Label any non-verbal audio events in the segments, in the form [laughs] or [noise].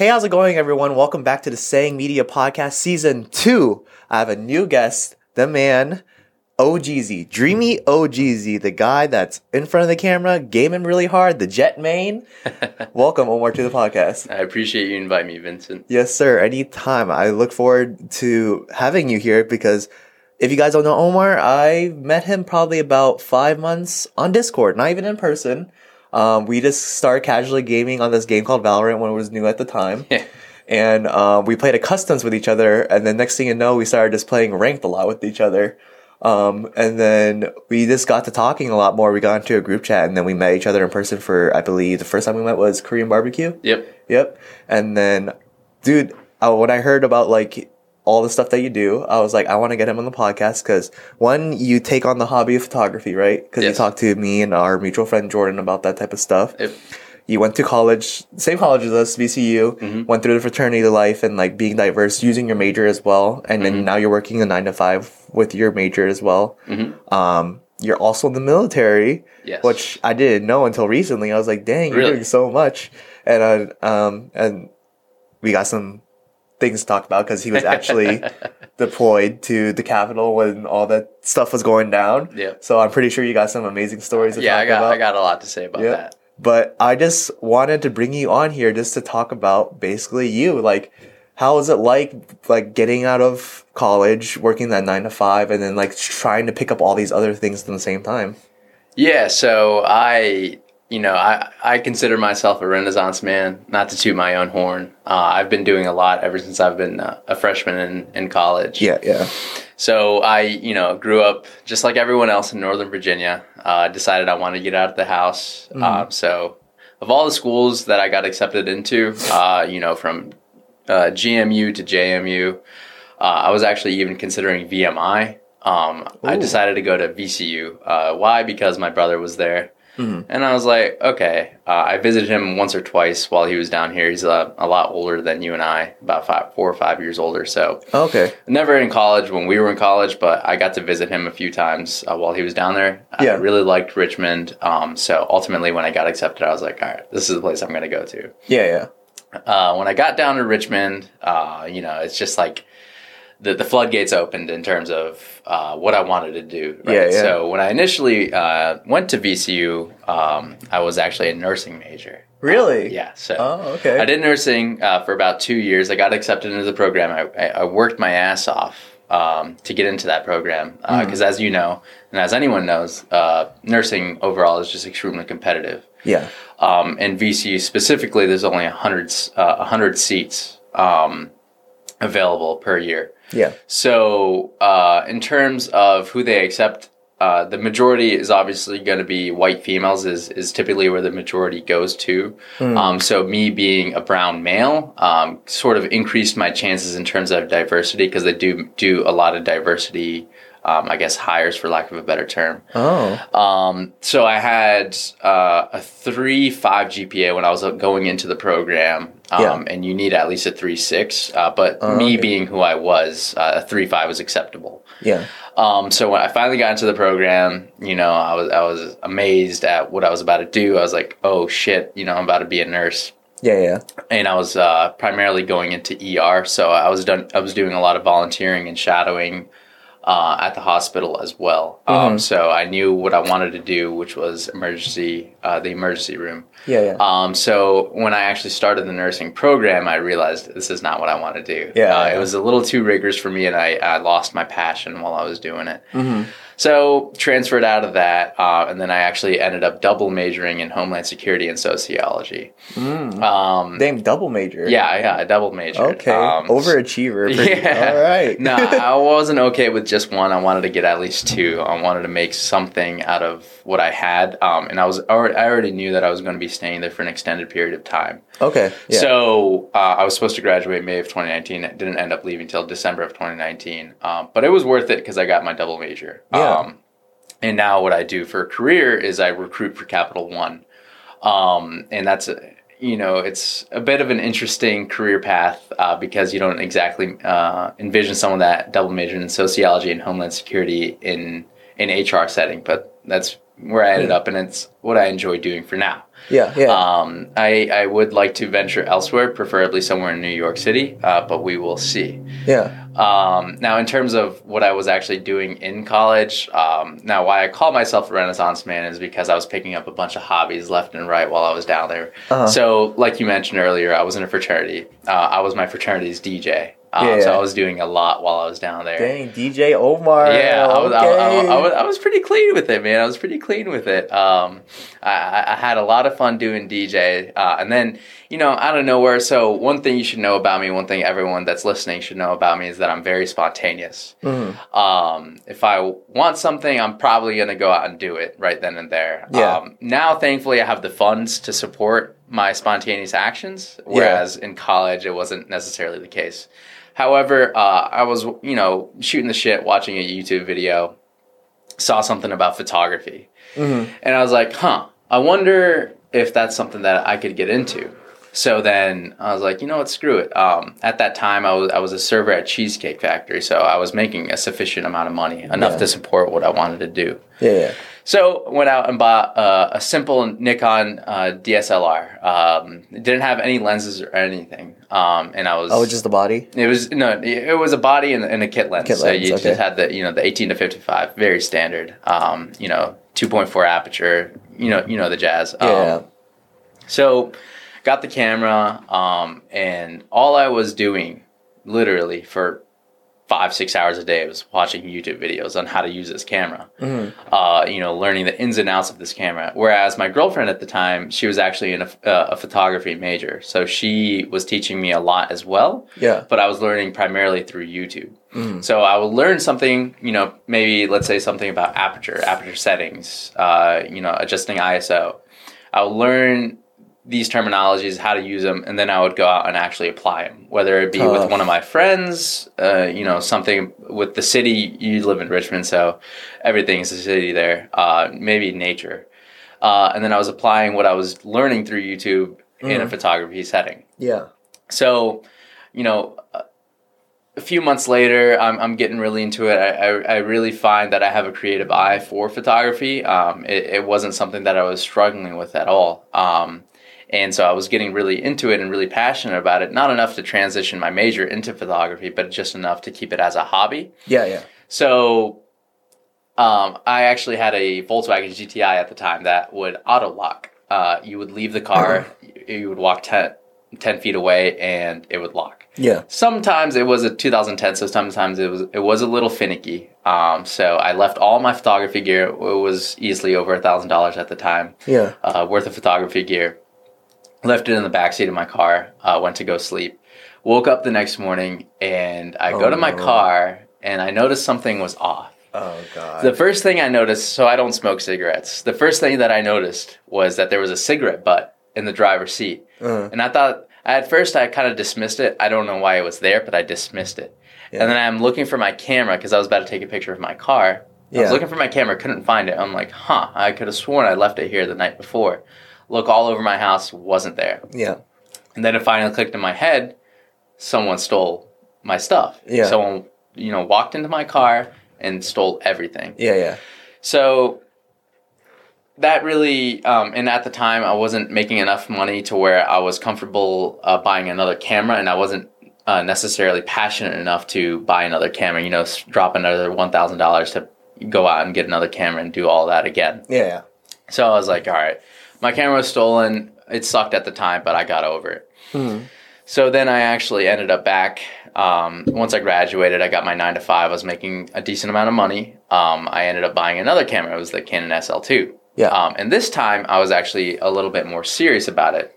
Hey, how's it going, everyone? Welcome back to the Saying Media Podcast Season 2. I have a new guest, the man, OGZ, Dreamy OGZ, the guy that's in front of the camera, gaming really hard, the Jett main. [laughs] Welcome, Omar, to the podcast. I appreciate you inviting me, Vincent. Yes, sir. Anytime. I look forward to having you here because if you guys don't know Omar, I met him probably about five months on Discord, not even in person. Um, we just started casually gaming on this game called Valorant when it was new at the time. Yeah. And um, we played a customs with each other, and then next thing you know, we started just playing ranked a lot with each other. Um, and then we just got to talking a lot more. We got into a group chat, and then we met each other in person for, I believe, the first time we met was Korean barbecue. Yep. Yep. And then, dude, uh, when I heard about like all the stuff that you do, I was like, I want to get him on the podcast because one, you take on the hobby of photography, right? Because you talked to me and our mutual friend Jordan about that type of stuff. Yep. You went to college, same college as us, VCU. Mm-hmm. Went through the fraternity life and like being diverse, using your major as well, and Mm-hmm. then now you're working a nine to five with your major as well. Um, you're also in the military, Mm-hmm. Yes. which I didn't know until recently. I was like, dang, you're doing so much, and uh, um, and we got some things to talk about because he was actually [laughs] deployed to the capital when all that stuff was going down. Yep. So I'm pretty sure you got some amazing stories to Yeah, talk I got about. I got a lot to say about Yep. that. But I just wanted to bring you on here just to talk about basically you. Like, how is it like, like getting out of college, working that nine to five, and then like trying to pick up all these other things at the same time? Yeah, so I you know, I, I consider myself a renaissance man, not to toot my own horn. Uh, I've been doing a lot ever since I've been uh, a freshman in, in college. Yeah, yeah. So I, you know, grew up just like everyone else in Northern Virginia. Uh, decided I wanted to get out of the house. Um, so, of all the schools that I got accepted into, uh, you know, from uh, GMU to JMU, uh, I was actually even considering VMI. Um, I decided to go to VCU. Uh, why? Because my brother was there. And I was like, okay. Uh, I visited him once or twice while he was down here. He's uh, a lot older than you and I, about five, four or five years older. So Okay. never in college when we were in college, but I got to visit him a few times uh, while he was down there. Yeah. I really liked Richmond. Um, so ultimately, when I got accepted, I was like, all right, this is the place I'm going to go to. Yeah, yeah. Uh, when I got down to Richmond, uh, you know, it's just like the, the floodgates opened in terms of uh, what I wanted to do. Right? Yeah, yeah. So when I initially uh, went to VCU, um, I was actually a nursing major. Really? Yeah. So Oh, okay. I did nursing uh, for about two years. I got accepted into the program. I, I, worked my ass off um, to get into that program because, as you know, and as anyone knows, uh, nursing overall is just extremely competitive. Yeah. Um, and VCU specifically, there's only 100, uh, 100 seats um, available per year. Yeah. So, uh, in terms of who they accept, uh, the majority is obviously going to be white females. Is is typically where the majority goes to. Um, so, me being a brown male, um, sort of increased my chances in terms of diversity because they do do a lot of diversity. Um, I guess hires, for lack of a better term. Oh. Um, so I had uh, a three five GPA when I was going into the program, um, Yeah. and you need at least a three six. Uh, but Oh, me okay. being who I was, uh, a three five was acceptable. Yeah. Um, so when I finally got into the program, you know, I was I was amazed at what I was about to do. I was like, oh shit, you know, I'm about to be a nurse Yeah, yeah. and I was uh, primarily going into ER. So I was done. I was doing a lot of volunteering and shadowing uh, at the hospital as well. Um, so I knew what I wanted to do, which was emergency, uh, the emergency room. Yeah, yeah. Um, so when I actually started the nursing program, I realized this is not what I want to do. Yeah, uh, yeah. it was a little too rigorous for me, and I, I lost my passion while I was doing it. Mm-hmm. So transferred out of that, uh, and then I actually ended up double majoring in Homeland Security and sociology. Um, Damn, double major. yeah, yeah, I double majored. Okay. Um, Overachiever. Pretty- [laughs] Yeah. All right. no, [laughs] I wasn't okay with just one. I wanted to get at least two. I wanted to make something out of what I had, um, and I was already, I already knew that I was going to be staying there for an extended period of time. Okay. Yeah. So uh, I was supposed to graduate May of 2019. It didn't end up leaving until December of 2019. Um, but it was worth it because I got my double major. Yeah. Um, and now what I do for a career is I recruit for Capital One. Um, and that's, a, you know, it's a bit of an interesting career path uh, because you don't exactly uh, envision someone that double majored in sociology and homeland security in an HR setting. But that's where I ended up, and it's what I enjoy doing for now. Yeah, yeah. Um, I, I would like to venture elsewhere, preferably somewhere in New York City, uh, but we will see. yeah. Um, now, in terms of what I was actually doing in college, um, now why I call myself a Renaissance man is because I was picking up a bunch of hobbies left and right while I was down there. Uh-huh. So, like you mentioned earlier, I was in a fraternity. Uh, I was my fraternity's DJ. Um, Yeah, So. I was doing a lot while I was down there. Dang, DJ Omar. Yeah, I was, I, okay. I, I, was, I was pretty clean with it, man. I was pretty clean with it. Um, I, I- I had a lot of fun doing DJ. Uh, and then, you know, out of nowhere. So, one thing you should know about me, one thing everyone that's listening should know about me is that I'm very spontaneous. Mhm. Um, if I want something, I'm probably going to go out and do it right then and there. Yeah. Um, now, thankfully, I have the funds to support my spontaneous actions, whereas in college, it wasn't necessarily the case. However, uh, I was, you know, shooting the shit, watching a YouTube video, saw something about photography, Mhm. and I was like, huh, I wonder if that's something that I could get into. So then I was like, you know what, screw it. Um, at that time, I was I was a server at Cheesecake Factory, so I was making a sufficient amount of money, enough Yeah. to support what I wanted to do. Yeah, yeah. So went out and bought uh, a simple Nikon uh, DSLR. Um, it didn't have any lenses or anything, um, and I was Oh, just the body. it was no, it was a body and, and a kit lens. Kit so lens, you okay. just had the you know the eighteen to fifty five, very standard. Um, you know, two point four aperture. You know, you know the jazz. Um, Yeah. So, got the camera, um, and all I was doing, literally for five six hours a day, was watching YouTube videos on how to use this camera. Mhm. Uh, you know, learning the ins and outs of this camera. Whereas my girlfriend at the time, she was actually in a, uh, a photography major, so she was teaching me a lot as well Yeah. but I was learning primarily through YouTube. Mhm. So I would learn something, you know, maybe let's say something about aperture, aperture settings, uh, you know, adjusting ISO. I would learn these terminologies, how to use them, and then I would go out and actually apply them. Whether it be Tough. with one of my friends, uh, you know, something with the city. You live in Richmond, so everything is a city there. Uh, maybe nature, uh, and then I was applying what I was learning through YouTube in a Mhm. photography setting. Yeah. So, you know, a- a few months later, I'm, I'm getting really into it. I, I, I really find that I have a creative eye for photography. Um, it, it wasn't something that I was struggling with at all. Um, and so I was getting really into it and really passionate about it. Not enough to transition my major into photography, but just enough to keep it as a hobby. Yeah, yeah. So um, I actually had a Volkswagen GTI at the time that would auto lock. Uh, you would leave the car, [clears throat] you would walk 10, 10 feet away, and it would lock. Yeah. Sometimes it was a 2010, so sometimes it was it was a little finicky. Um, so I left all my photography gear. It was easily over a thousand dollars at the time Yeah. uh, worth of photography gear. Left it in the backseat of my car. Uh, went to go sleep. Woke up the next morning and I go Oh, to my no. car and I noticed something was off. Oh god. The first thing I noticed, so I don't smoke cigarettes. The first thing that I noticed was that there was a cigarette butt in the driver's seat, uh, and I thought at first I kind of dismissed it. I don't know why it was there, but I dismissed it. Yeah. And then I'm looking for my camera because I was about to take a picture of my car. I Yeah. was looking for my camera, couldn't find it. I'm like, huh, I could have sworn I left it here the night before. Look all over my house, wasn't there. yeah. And then it finally clicked in my head, someone stole my stuff. Yeah. Someone, you know, walked into my car and stole everything. Yeah, yeah. So that really, um, and at the time, I wasn't making enough money to where I was comfortable uh, buying another camera, and I wasn't uh, necessarily passionate enough to buy another camera. You know, s- drop another one thousand dollars to go out and get another camera and do all that again. Yeah, yeah. So I was like, all right, my camera was stolen. It sucked at the time, but I got over it. Mhm. So then I actually ended up back. Um, once I graduated, I got my nine to five. I was making a decent amount of money. Um, I ended up buying another camera. It was the Canon SL2. Yeah. Um, and this time I was actually a little bit more serious about it.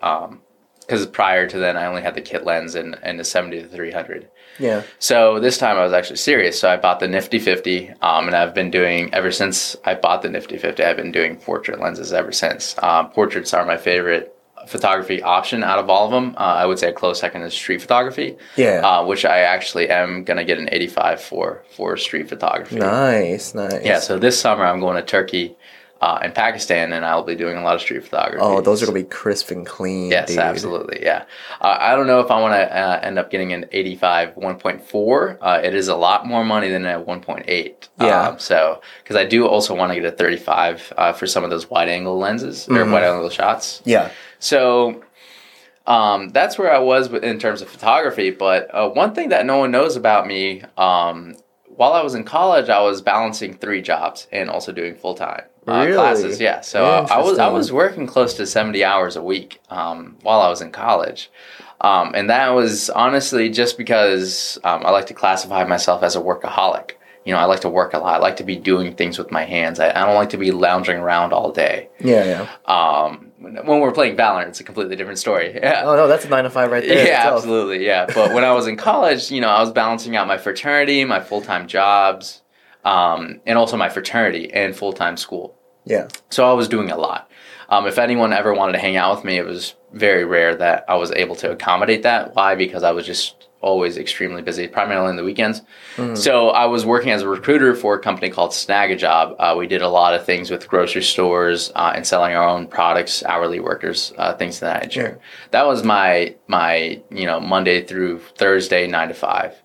Because prior to then, I only had the kit lens and, and the 70 to 300. Yeah. So this time I was actually serious. So I bought the Nifty 50, um, and I've been doing ever since I bought the Nifty 50. I've been doing portrait lenses ever since. Um, portraits are my favorite photography option out of all of them. Uh, I would say a close second is street photography, Yeah. uh, which I actually am gonna get an 85 for for street photography. nice, nice. Yeah. So this summer I'm going to Turkey. Uh, in Pakistan, and I'll be doing a lot of street photography. Oh, those are gonna be crisp and clean. Yes, dude. absolutely. Yeah. Uh, I don't know if I want to uh, end up getting an 85 1.4. Uh, it is a lot more money than a 1.8. Yeah. Um, so, because I do also want to get a 35 uh, for some of those wide angle lenses or Mhm. wide angle shots. Yeah. So, um, that's where I was in terms of photography. But uh, one thing that no one knows about me, um, while I was in college, I was balancing three jobs and also doing full time uh, Really? classes. Yeah, so uh, I was I was working close to seventy hours a week um, while I was in college. Um, and that was honestly just because um, I like to classify myself as a workaholic. You know, I like to work a lot. I like to be doing things with my hands. I, I don't like to be lounging around all day. Yeah. Yeah. Um, when when we're playing Valorant, it's a completely different story. [laughs] Yeah. Oh no, that's a nine to five right there. Yeah, itself. absolutely. Yeah. But when I was in college, you know, I was balancing out my fraternity, my full time jobs, um, and also my fraternity and full time school. Yeah. So I was doing a lot. Um, if anyone ever wanted to hang out with me, it was very rare that I was able to accommodate that. Why? Because I was just always extremely busy, primarily in the weekends. Mhm. So I was working as a recruiter for a company called Snagajob. Uh, we did a lot of things with grocery stores uh, and selling our own products, hourly workers, uh, things of that nature. That was my my you know Monday through Thursday nine to five.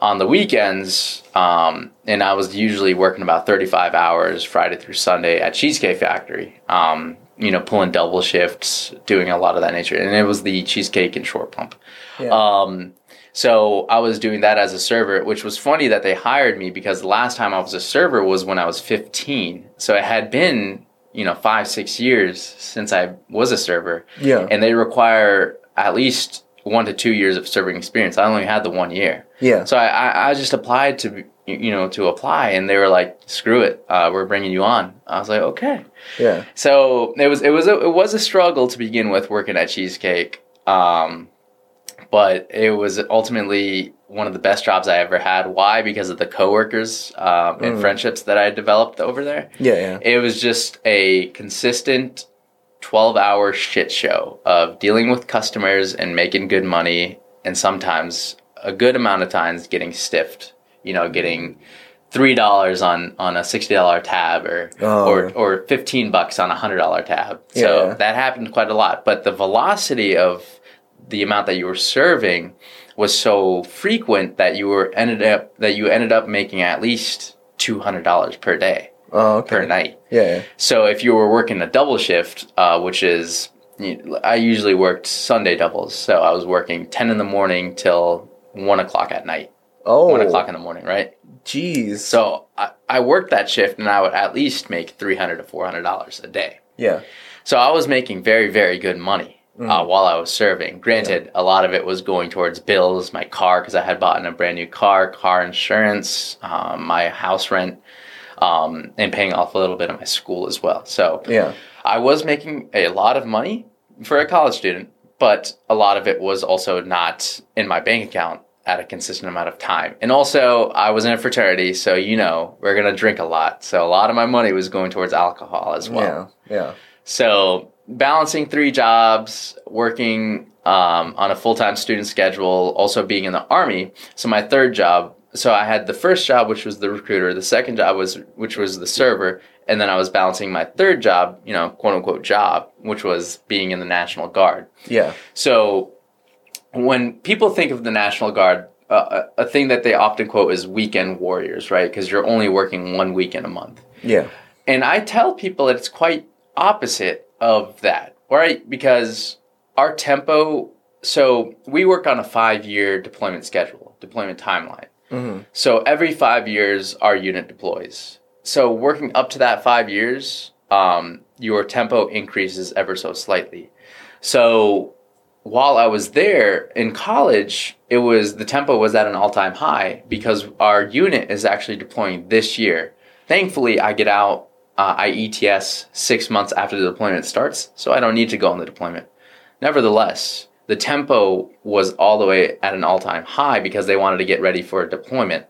On the weekends, um, and I was usually working about thirty five hours Friday through Sunday at Cheesecake Factory. Um, you know, pulling double shifts, doing a lot of that nature, and it was the cheesecake and Short Pump. Yeah. Um, so I was doing that as a server, which was funny that they hired me because the last time I was a server was when I was 15. So it had been, you know, five, six years since I was a server. yeah. And they require at least one to two years of serving experience. I only had the one year. Yeah. So I, I, I just applied to, you know, to apply and they were like, screw it. Uh, we're bringing you on. I was like, okay. Yeah. So it was it was a, it was a struggle to begin with working at Cheesecake, um, but it was ultimately one of the best jobs I ever had. Why? Because of the coworkers um, and Mm. friendships that I developed over there. Yeah. Yeah. It was just a consistent twelve hour shit show of dealing with customers and making good money, and sometimes a good amount of times getting stiffed. You know, getting three dollars on on a sixty dollar tab or Oh. or or fifteen bucks on a hundred dollar tab. So Yeah. that happened quite a lot. But the velocity of the amount that you were serving was so frequent that you were ended up that you ended up making at least two hundred dollars per day Oh, per night. Yeah. Yeah. So if you were working a double shift, uh, which is I usually worked Sunday doubles, so I was working ten in the morning till one o'clock at night, Oh. one o'clock in the morning, right? Jeez. So I, I worked that shift, and I would at least make three hundred to four hundred dollars a day. yeah. So I was making very very good money. Uh, Mm. while I was serving, granted, a lot of it was going towards bills, my car because I had bought a brand new car, car insurance, um, my house rent, um, and paying off a little bit of my school as well. So Yeah. I was making a lot of money for a college student, but a lot of it was also not in my bank account at a consistent amount of time. And also, I was in a fraternity, so you know, we're going to drink a lot. So a lot of my money was going towards alcohol as well. Yeah. Yeah. So balancing three jobs, working um, on a full time student schedule, also being in the army. So my third job. So I had the first job, which was the recruiter. The second job was which was the server, and then I was balancing my third job, you know, quote unquote job, which was being in the National Guard. Yeah. So when people think of the National Guard, uh, a a thing that they often quote is weekend warriors, right? Because you're only working one weekend a month. Yeah. And I tell people that it's quite opposite of that, right? Because our tempo, so we work on a five year deployment schedule, deployment timeline. hmm So every five years, our unit deploys. So working up to that five years, um, your tempo increases ever so slightly. So while I was there in college, it was the tempo was at an all time high because our unit is actually deploying this year. Thankfully, I get out. Uh, I ETS six months after the deployment starts, so I don't need to go on the deployment. Nevertheless, the tempo was all the way at an all time high because they wanted to get ready for a deployment.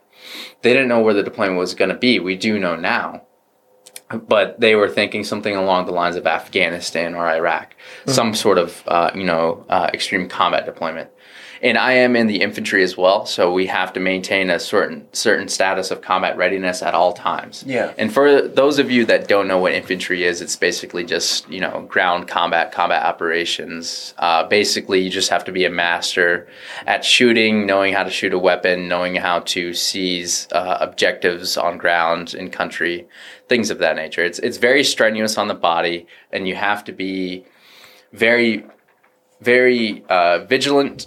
They didn't know where the deployment was going to be. We do know now. but they were thinking something along the lines of Afghanistan or Iraq, some sort of uh, you know uh, extreme combat deployment. And I am in the infantry as well, so we have to maintain a certain certain status of combat readiness at all times. Yeah. And for those of you that don't know what infantry is, it's basically just you know ground combat, combat operations. Uh, basically, you just have to be a master at shooting, knowing how to shoot a weapon, knowing how to seize uh, objectives on ground in country, things of that nature. It's it's very strenuous on the body, and you have to be very very uh, vigilant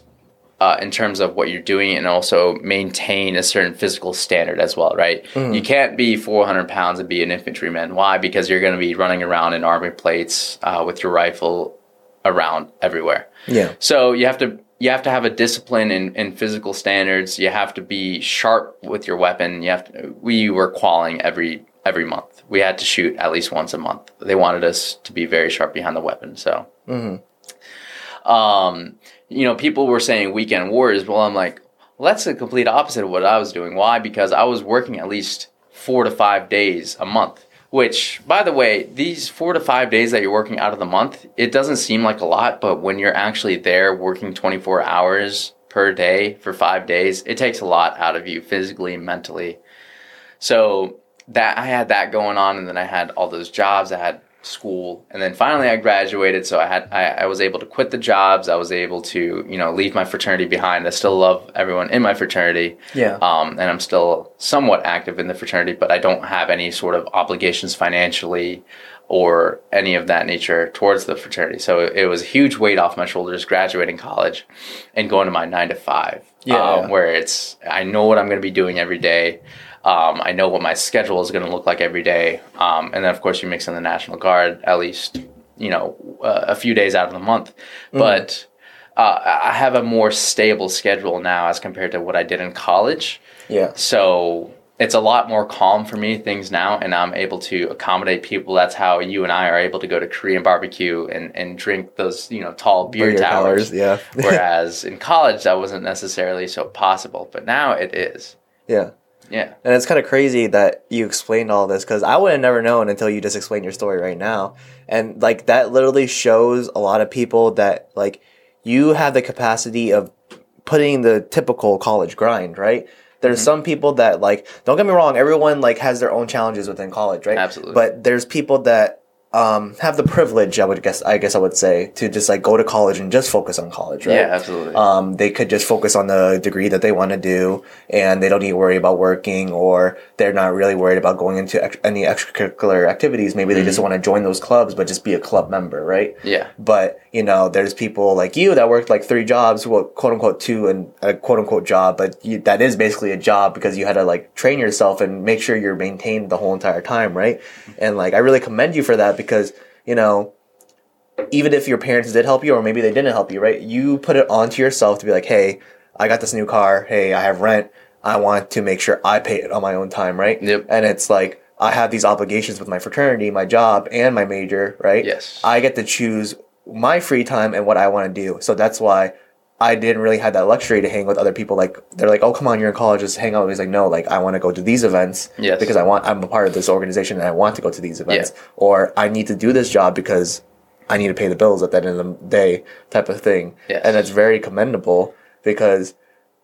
uh, in terms of what you're doing and also maintain a certain physical standard as well, right? You can't be 400 pounds and be an infantryman. Why? Because you're going to be running around in army plates uh, with your rifle around everywhere. Yeah. So you have to you have to have a discipline in, in physical standards. You have to be sharp with your weapon. You have to, we were qualing every every month. We had to shoot at least once a month. They wanted us to be very sharp behind the weapon. So um, you know, people were saying weekend warriors. Well, I'm like, well, that's the complete opposite of what I was doing. Why? Because I was working at least four to five days a month. Which, by the way, these four to five days that you're working out of the month, it doesn't seem like a lot, but when you're actually there working 24 hours per day for five days, it takes a lot out of you physically and mentally. So that I had that going on, and then I had all those jobs. I had school, and then finally I graduated. So I had I, I was able to quit the jobs. I was able to you know leave my fraternity behind. I still love everyone in my fraternity. Yeah. Um, and I'm still somewhat active in the fraternity, but I don't have any sort of obligations financially or any of that nature towards the fraternity. So it, it was a huge weight off my shoulders graduating college and going to my nine to five. Yeah, um, yeah. Where it's, I know what I'm going to be doing every day. Um, I know what my schedule is going to look like every day. Um, and then, of course, you mix in the National Guard at least, you know, uh, a few days out of the month. But uh, I have a more stable schedule now as compared to what I did in college. Yeah. So it's a lot more calm for me things now, and I'm able to accommodate people. That's how you and I are able to go to Korean barbecue and, and drink those you know tall beer Beer towers. towers, yeah. Whereas in college that wasn't necessarily so possible, but now it is. Yeah. Yeah. And it's kind of crazy that you explained all this because I would have never known until you just explained your story right now. And like that literally shows a lot of people that like you have the capacity of putting the typical college grind, right? There's Mm-hmm. some people that like don't get me wrong, everyone like has their own challenges within college, right? Absolutely. But there's people that um, have the privilege, I would guess, I guess I would say, to just like go to college and just focus on college, right? Yeah, absolutely. Um, they could just focus on the degree that they want to do, and they don't need to worry about working, or they're not really worried about going into ex- any extracurricular activities. Maybe they just want to join those clubs, but just be a club member, right? Mm-hmm. Yeah. But you know, there's people like you that worked like three jobs, well, quote unquote two and a quote unquote job, but you, that is basically a job because you had to like train yourself and make sure you're maintained the whole entire time, right? And like, I really commend you for that because you know, even if your parents did help you or maybe they didn't help you, right? You put it onto yourself to be like, hey, I got this new car. Hey, I have rent. I want to make sure I pay it on my own time, right? Yep. And it's like, I have these obligations with my fraternity, my job, and my major, right? Yes. I get to choose my free time and what I want to do. So that's why I didn't really have that luxury to hang with other people. Like they're like, "Oh, come on, you're in college, just hang out." He's like, "No, like I want to go to these events Yes. because I want. I'm a part of this organization and I want to go to these events, Yeah. or I need to do this job because I need to pay the bills at the end of the day, type of thing." Yes. And it's very commendable because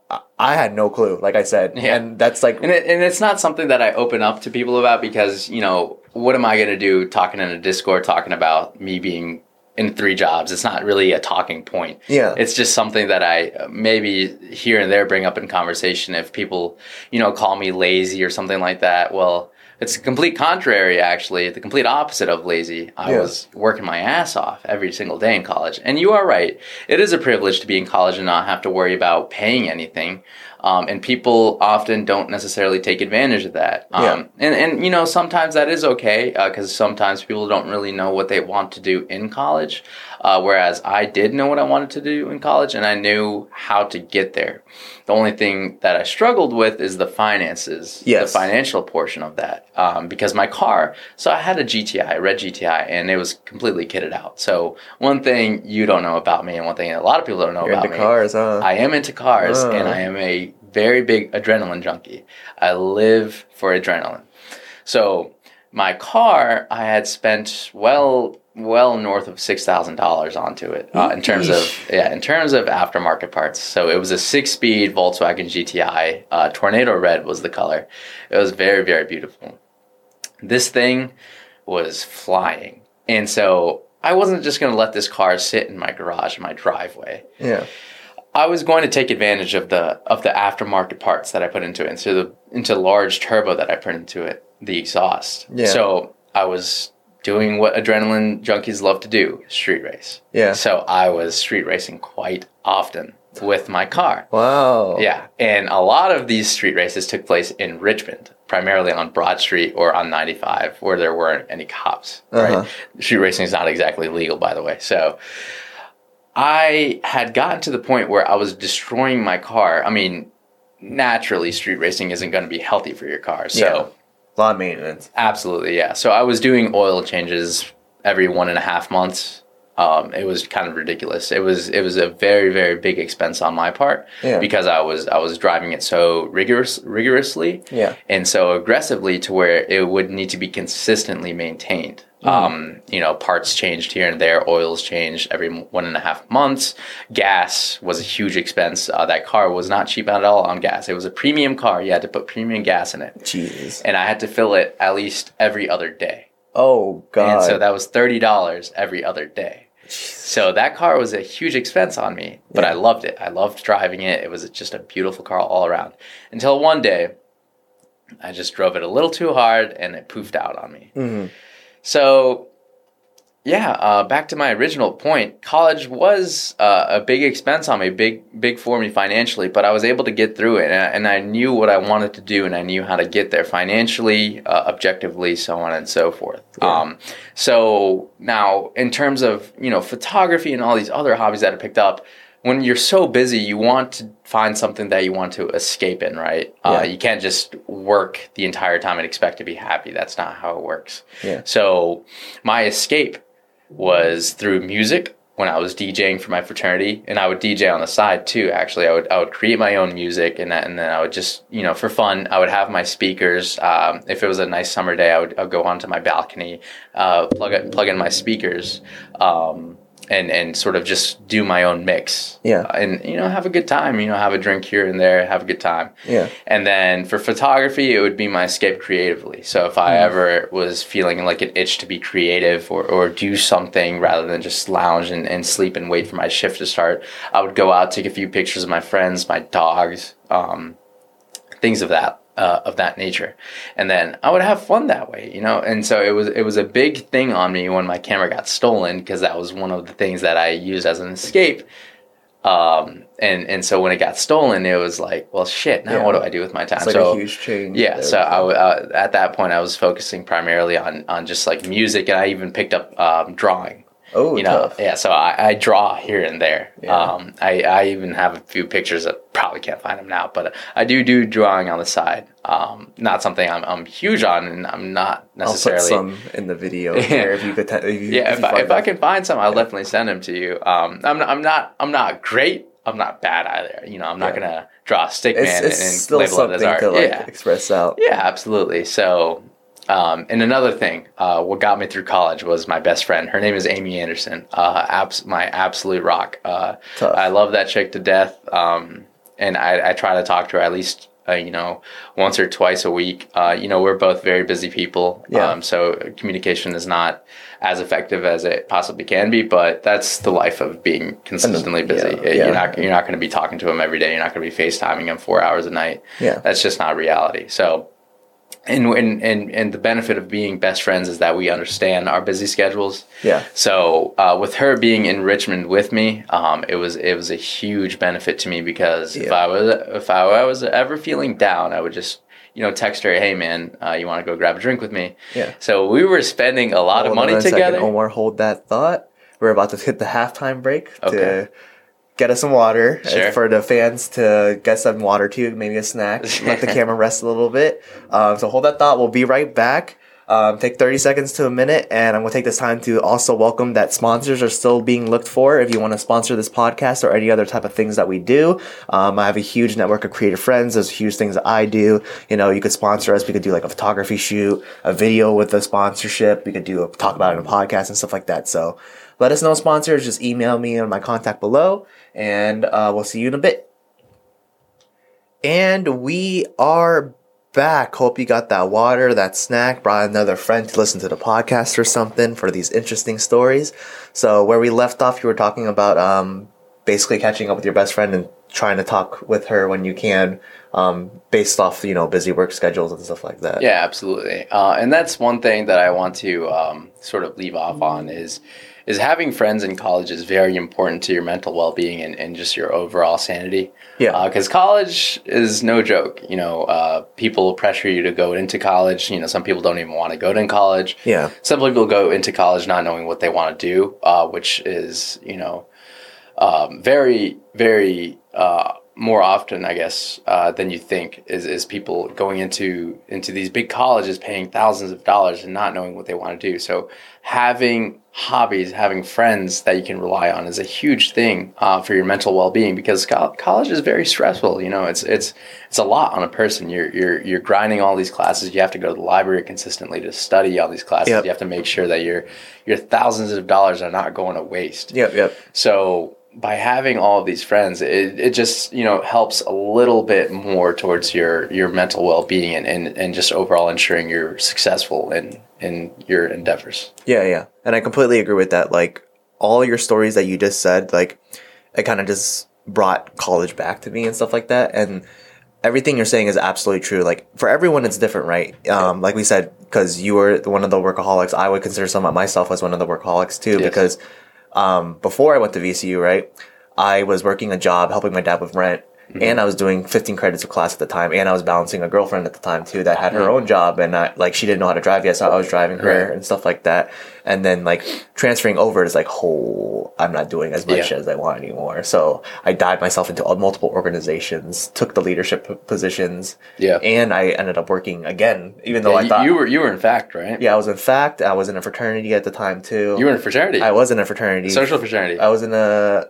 I- I had no clue, like I said, Yeah. and that's like, And, it, and it's not something that I open up to people about because, you know, what am I going to do talking in a Discord, talking about me being in three jobs? It's not really a talking point. Yeah. It's just something that I uh, maybe here and there bring up in conversation if people, you know, call me lazy or something like that. Well, it's the complete contrary, actually, the complete opposite of lazy. I Yeah. was working my ass off every single day in college. And you are right. It is a privilege to be in college and not have to worry about paying anything. Um, and people often don't necessarily take advantage of that. Um, Yeah. and, and, you know, sometimes that is okay because sometimes people don't really know what they want to do in college. Uh, whereas I did know what I wanted to do in college and I knew how to get there. The only thing that I struggled with is the finances, Yes. the financial portion of that. Um, because my car, so I had a GTI, a red GTI, and it was completely kitted out. So one thing you don't know about me, and one thing a lot of people don't know you're about into me, cars, huh? I am into cars, Oh. and I am a very big adrenaline junkie. I live for adrenaline. So my car, I had spent well well north of six thousand dollars onto it uh, in terms of yeah in terms of aftermarket parts. So it was a six speed Volkswagen GTI. Uh, Tornado red was the color. It was very very beautiful. This thing was flying, and so I wasn't just going to let this car sit in my garage in my driveway. Yeah. I was going to take advantage of the of the aftermarket parts that I put into it, into the into large turbo that I put into it, the exhaust. Yeah. So I was doing what adrenaline junkies love to do, street race. Yeah. So I was street racing quite often with my car. Wow. Yeah, and a lot of these street races took place in Richmond, primarily on Broad Street or on 95, where there weren't any cops. Uh-huh. Right, street racing is not exactly legal, by the way. So I had gotten to the point where I was destroying my car. I mean, naturally, street racing isn't going to be healthy for your car. So. Yeah. A lot of maintenance. Absolutely, yeah. So I was doing oil changes every one and a half months. Um, it was kind of ridiculous. It was it was a very very big expense on my part Yeah. because I was I was driving it so rigorous rigorously Yeah. and so aggressively to where it would need to be consistently maintained. Um, you know, parts changed here and there, oils changed every one and a half months. Gas was a huge expense. Uh, that car was not cheap at all on gas. It was a premium car. You had to put premium gas in it, Jesus. and I had to fill it at least every other day. Oh God. And so that was thirty dollars every other day. So that car was a huge expense on me, but I loved it. I loved driving it. It was just a beautiful car all around. Until one day, I just drove it a little too hard and it poofed out on me. Mhm. So, yeah, uh, back to my original point. College was uh, a big expense on me, big big for me financially, but I was able to get through it, and I, and I knew what I wanted to do, and I knew how to get there financially, uh, objectively, so on and so forth. Um, so now, in terms of you know photography and all these other hobbies that I picked up. When you're so busy, you want to find something that you want to escape in, right? Uh, you can't just work the entire time and expect to be happy. That's not how it works. Yeah. So my escape was through music when I was DJing for my fraternity, and I would DJ on the side too. Actually, I would I would create my own music, and that, and then I would just you know for fun I would have my speakers. Um, if it was a nice summer day, I would, I would go onto my balcony, uh, plug it, plug in my speakers. Um, and, and sort of just do my own mix, Yeah. Uh, and you know have a good time. You know have a drink here and there, have a good time. Yeah. And then for photography, it would be my escape creatively. So if I ever was feeling like an itch to be creative or, or do something rather than just lounge and, and sleep and wait for my shift to start, I would go out, take a few pictures of my friends, my dogs, um, things of that. Uh, of that nature, and then I would have fun that way, you know. And so it was it was a big thing on me when my camera got stolen because that was one of the things that I used as an escape. Um, and and so when it got stolen, it was like, well, shit. Now Yeah. what do I do with my time? It's like so a huge change. yeah, there. so I, uh, at that point I was focusing primarily on on just like music, and I even picked up um, drawing. Oh, You know, tough. yeah. So I, I draw here and there. Yeah. Um, I I even have a few pictures that probably can't find them now, but I do do drawing on the side. Um, not something I'm I'm huge on, and I'm not necessarily. I'll put some in the video [laughs] here if you could. If you, yeah, if if, I, if I can find some, I'll definitely send them to you. Um, I'm not, I'm not I'm not great. I'm not bad either. You know, I'm not Yeah. gonna draw a stick man it's and, and label it as art. to like yeah. express out. Yeah, absolutely. So, um, and another thing, uh, what got me through college was my best friend. Her name is Amy Anderson. Uh, abs- my absolute rock. Uh, I love that chick to death. Um, and I, I try to talk to her at least, uh, you know, once or twice a week. Uh, you know, we're both very busy people. Yeah. Um, so communication is not as effective as it possibly can be, but that's the life of being consistently busy. yeah, yeah. You're not, you're not going to be talking to him every day. You're not going to be FaceTiming him four hours a night Yeah. that's just not reality. So, and and and and the benefit of being best friends is that we understand our busy schedules. Yeah. So, uh, with her being in Richmond with me, um, it was it was a huge benefit to me because if I was if I was ever feeling down, I would just you know text her, hey man, uh, you want to go grab a drink with me? Yeah. So we were spending a lot of Hold on money a second, together. Omar, hold that thought. We're about to hit the halftime break Okay. to get us some water uh, Sure. for the fans to get some water too, maybe a snack. Let the [laughs] camera rest a little bit. Um, so hold that thought. We'll be right back. Um, take 30 seconds to a minute, and I'm going to take this time to also welcome that sponsors are still being looked for. If you want to sponsor this podcast or any other type of things that we do, um, I have a huge network of creative friends. There's huge things that I do. You know, you could sponsor us. We could do like a photography shoot, a video with a sponsorship. We could do a, talk about it in a podcast and stuff like that. So let us know, sponsors. Just email me on my contact below, and uh, we'll see you in a bit. And we are back. Hope you got that water, that snack, brought another friend to listen to the podcast or something for these interesting stories. So where we left off, you were talking about um, basically catching up with your best friend and trying to talk with her when you can, um, based off you know busy work schedules and stuff like that. Yeah, absolutely. Uh, and that's one thing that I want to um, sort of leave off on is is having friends in college is very important to your mental well being and, and just your overall sanity. Yeah. Because uh, college is no joke. You know, uh, people pressure you to go into college. You know, some people don't even want to go to college. Yeah. Some people go into college not knowing what they want to do, uh, which is, you know, um, very, very uh, more often, I guess, uh, than you think is, is people going into into these big colleges, paying thousands of dollars and not knowing what they want to do. So having hobbies, having friends that you can rely on is a huge thing uh, for your mental well being because co- college is very stressful. You know, it's it's it's a lot on a person. You're you're you're grinding all these classes. You have to go to the library consistently to study all these classes. Yep. You have to make sure that your your thousands of dollars are not going to waste. Yep. Yep. So by having all of these friends, it, it just you know helps a little bit more towards your your mental well being and, and, and just overall ensuring you're successful in in your endeavors. Yeah, yeah. And I completely agree with that. Like all your stories that you just said, like it kind of just brought college back to me and stuff like that. And everything you're saying is absolutely true. Like for everyone, it's different, right? Um, like we said, because you were one of the workaholics, I would consider some of myself as one of the workaholics too, Yes. because um, before I went to VCU, right, I was working a job helping my dad with rent. Mm-hmm. And I was doing 15 credits of class at the time, and I was balancing a girlfriend at the time too that had her own job, and I, like she didn't know how to drive yet, so I was driving her Right. and stuff like that. And then like transferring over is like, oh, I'm not doing as much Yeah. as I want anymore. So I dived myself into multiple organizations, took the leadership positions, Yeah. and I ended up working again, even though Yeah, I you, thought you were you were in fact right. yeah, I was in fact, I was in a fraternity at the time too. You were in a fraternity, I was in a fraternity. social fraternity I was in a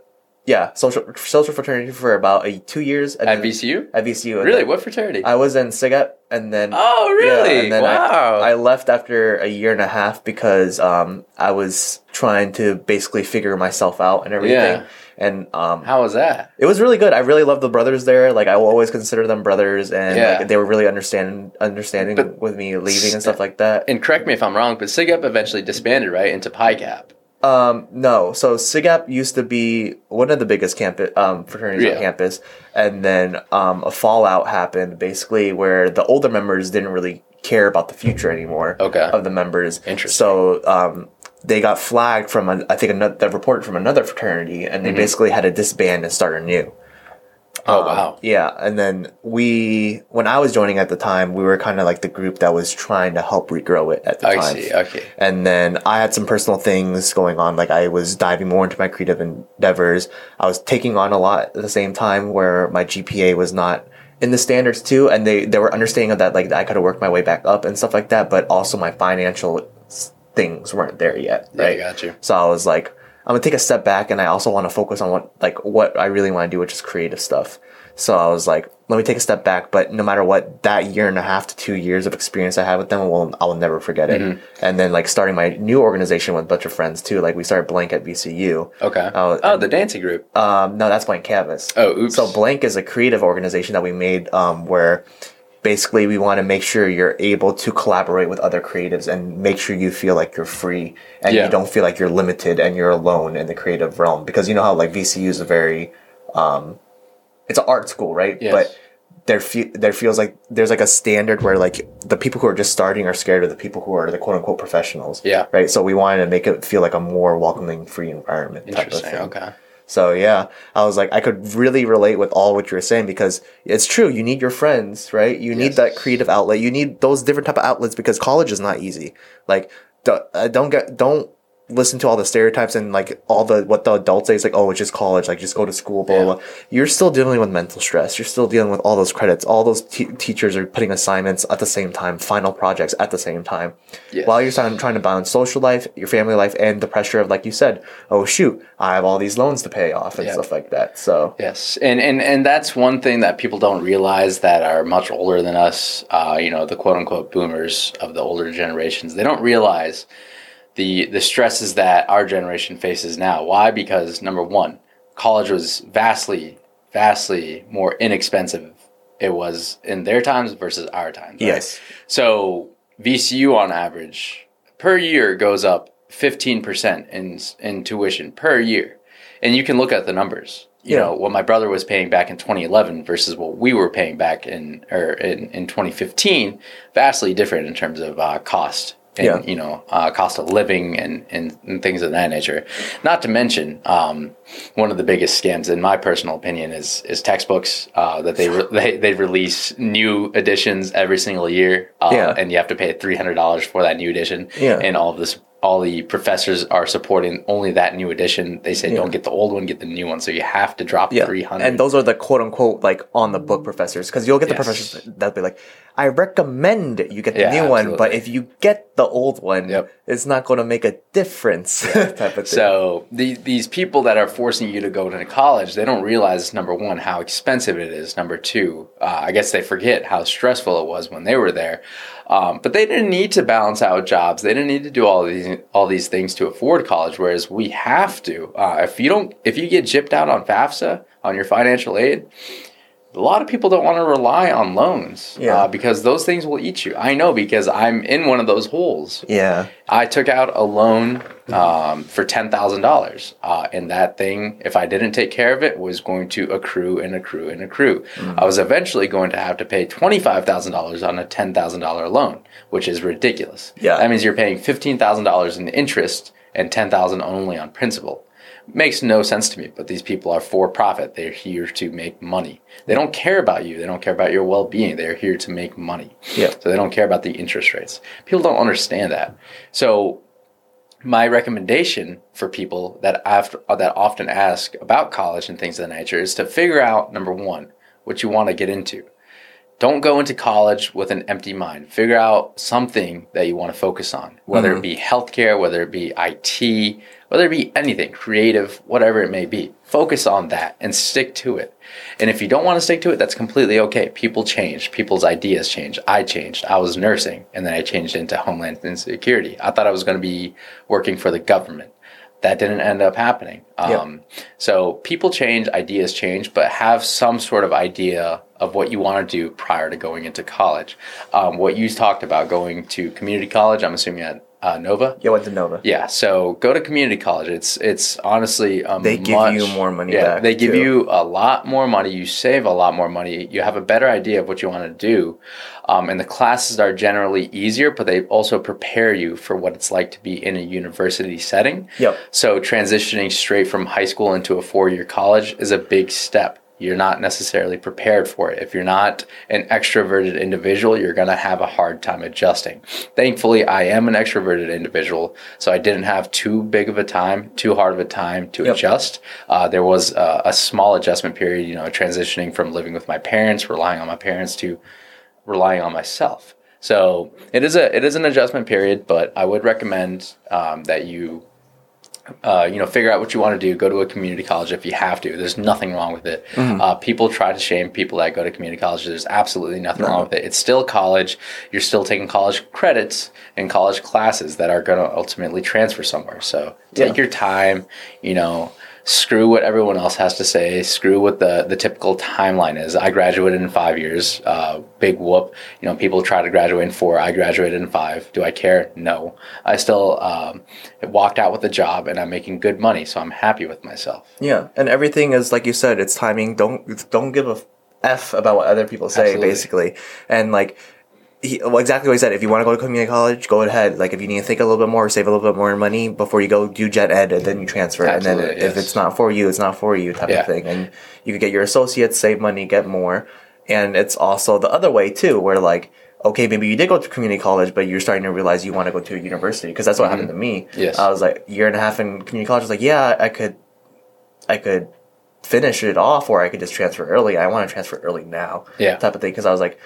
yeah social social fraternity for about a, two years and at then- VCU. At VCU, Really, then what fraternity? I was in SIGEP, and then oh, really? yeah, and then wow. I, I left after a year and a half because um I was trying to basically figure myself out and everything. Yeah. And um, How was that? it was really good. I really loved the brothers there. Like I will always consider them brothers, and Yeah. like, they were really understand understanding But- with me leaving and stuff like that. And correct me if I'm wrong, but SIGEP eventually disbanded, right, into PICAP. Um, no. So SIGEP used to be one of the biggest campus um, fraternities on campus, and then um, a fallout happened basically where the older members didn't really care about the future anymore. Okay. Of the members. Interesting. So um, they got flagged from a, I think another that reported from another fraternity, and they basically had to disband and start anew. Oh Um, wow. Yeah, and then we, when I was joining at the time, we were kind of like the group that was trying to help regrow it at the I time. I see. Okay. And then I had some personal things going on. Like I was diving more into my creative endeavors. I was taking on a lot at the same time where my GPA was not in the standards too. And they, they were understanding of that, like I could have worked my way back up and stuff like that. But also my financial things weren't there yet. Yeah, I got you. So I was like, I'm gonna take a step back and I also want to focus on what, like what I really want to do, which is creative stuff. So I was like, let me take a step back, but no matter what, that year and a half to two years of experience I had with them, will I will never forget it. Mm-hmm. And then like starting my new organization with a bunch of friends too. Like we started Blank at VCU. Okay. Oh, oh, the dancing group. Um, no, that's Blank Canvas. Oh, oops. So Blank is a creative organization that we made um, where basically we want to make sure you're able to collaborate with other creatives and make sure you feel like you're free and Yeah. you don't feel like you're limited and you're alone in the creative realm because you know how like VCU is a very um, it's an art school, right? Yes. But there fe- there feels like there's like a standard where like the people who are just starting are scared of the people who are the quote unquote professionals. Yeah. Right. So we wanted to make it feel like a more welcoming, free environment. Type of Interesting. thing. Okay. So yeah, I was like, I could really relate with all what you were saying because it's true. You need your friends, right? You need that creative outlet. You need those different type of outlets because college is not easy. Like, don't, uh, don't get, don't listen to all the stereotypes and like all the what the adults say is like, oh, it's just college, like just go to school, blah blah. blah. You're still dealing with mental stress. You're still dealing with all those credits. All those te- teachers are putting assignments at the same time, final projects at the same time, Yes. while you're trying trying to balance social life, your family life, and the pressure of like you said, oh shoot, I have all these loans to pay off and Yeah. stuff like that. So Yes, and, and and that's one thing that people don't realize that are much older than us. Uh, you know, the quote unquote boomers of the older generations. They don't realize the the stresses that our generation faces now. Why? Because number one, college was vastly, vastly more inexpensive. It was in their times versus our times. right? yes, So VCU on average per year goes up 15% in in tuition per year. And you can look at the numbers. You Yeah. know, what my brother was paying back in 2011 versus what we were paying back in or in, in 2015, vastly different in terms of uh, cost. And, Yeah. you know, uh, cost of living and, and, and things of that nature. Not to mention, um, one of the biggest scams, in my personal opinion, is is textbooks. Uh, that they, re- [laughs] they they release new editions every single year, uh, Yeah. and you have to pay three hundred dollars for that new edition. Yeah. and all of this, all the professors are supporting only that new edition. They say don't get the old one, get the new one. So you have to drop yeah, three hundred. and those are the quote unquote like on the book professors because you'll get the Yes. professors that'll be like, I recommend you get the Yeah, new one, but if you get the old one, Yep. it's not going to make a difference. [laughs] type of thing. So the, these people that are forcing you to go to college, they don't realize number one how expensive it is. Number two, uh, I guess they forget how stressful it was when they were there. Um, but they didn't need to balance out jobs. They didn't need to do all these all these things to afford college. Whereas we have to. Uh, if you don't, if you get gypped out on FAFSA on your financial aid, a lot of people don't want to rely on loans Yeah. uh, because those things will eat you. I know because I'm in one of those holes. yeah, I took out a loan um, for ten thousand dollars, uh, and that thing, if I didn't take care of it, was going to accrue and accrue and accrue. I was eventually going to have to pay twenty five thousand dollars on a ten thousand dollar loan, which is ridiculous. Yeah. that means you're paying fifteen thousand dollars in interest and ten thousand only on principal. Makes no sense to me, but these people are for profit. They're here to make money. They don't care about you. They don't care about your well being. They're here to make money. Yeah. So they don't care about the interest rates. People don't understand that. So my recommendation for people that after, that often ask about college and things of that nature is to figure out number one what you want to get into. Don't go into college with an empty mind. Figure out something that you want to focus on, whether it mm-hmm. be healthcare, whether it be IT, whether it be anything, creative, whatever it may be. Focus on that and stick to it. And if you don't want to stick to it, that's completely okay. People change, people's ideas change. I changed. I was nursing and then I changed into Homeland Security. I thought I was going to be working for the government. That didn't end up happening. Um, so people change, ideas change, but have some sort of idea of what you want to do prior to going into college. Um, what you talked about going to community college, I'm assuming at uh, Nova. yeah, went to Nova. Yeah, so go to community college. It's it's honestly um, They give much- you more money Yeah, back, they give too. you a lot more money. You save a lot more money. You have a better idea of what you want to do, um, and the classes are generally easier. But they also prepare you for what it's like to be in a university setting. Yep. So transitioning straight from high school into a four-year college is a big step. You're not necessarily prepared for it. If you're not an extroverted individual, you're going to have a hard time adjusting. Thankfully, I am an extroverted individual, so I didn't have too big of a time, too hard of a time to Yep. adjust. Uh, there was a, a small adjustment period, you know, transitioning from living with my parents, relying on my parents to relying on myself. So it is a it is an adjustment period, but I would recommend um, that you uh, you know figure out what you want to do. Go to a community college if you have to. There's nothing wrong with it. Uh, people try to shame people that go to community college. There's absolutely nothing wrong with it. It's still college. You're still taking college credits and college classes that are going to ultimately transfer somewhere. So take Yeah. your time. You know screw what everyone else has to say. Screw what the, the typical timeline is. I graduated in five years. Uh, big whoop. You know people try to graduate in four. I graduated in five. Do i care? No. I still um, walked out with a job and i'm making good money so i'm happy with myself. Yeah, and everything is like you said. It's timing. Don't don't give a f about what other people say, Absolutely. basically. And like, he, well, exactly what he said. If you want to go to community college, go ahead. Like, if you need to think a little bit more, save a little bit more money before you go do gen ed, and then you transfer. Absolutely, and then Absolutely, if it's not for you, it's not for you, type Yeah. of thing. And you could get your associates, save money, get more. And it's also the other way too, where like. okay, maybe you did go to community college, but you're starting to realize you want to go to a university because that's what happened to me. Mm-hmm. Yes. I was like year and a half in community college. I was like, yeah, I could, I could finish it off, or I could just transfer early. I want to transfer early now. Yeah. Type of thing because I was like,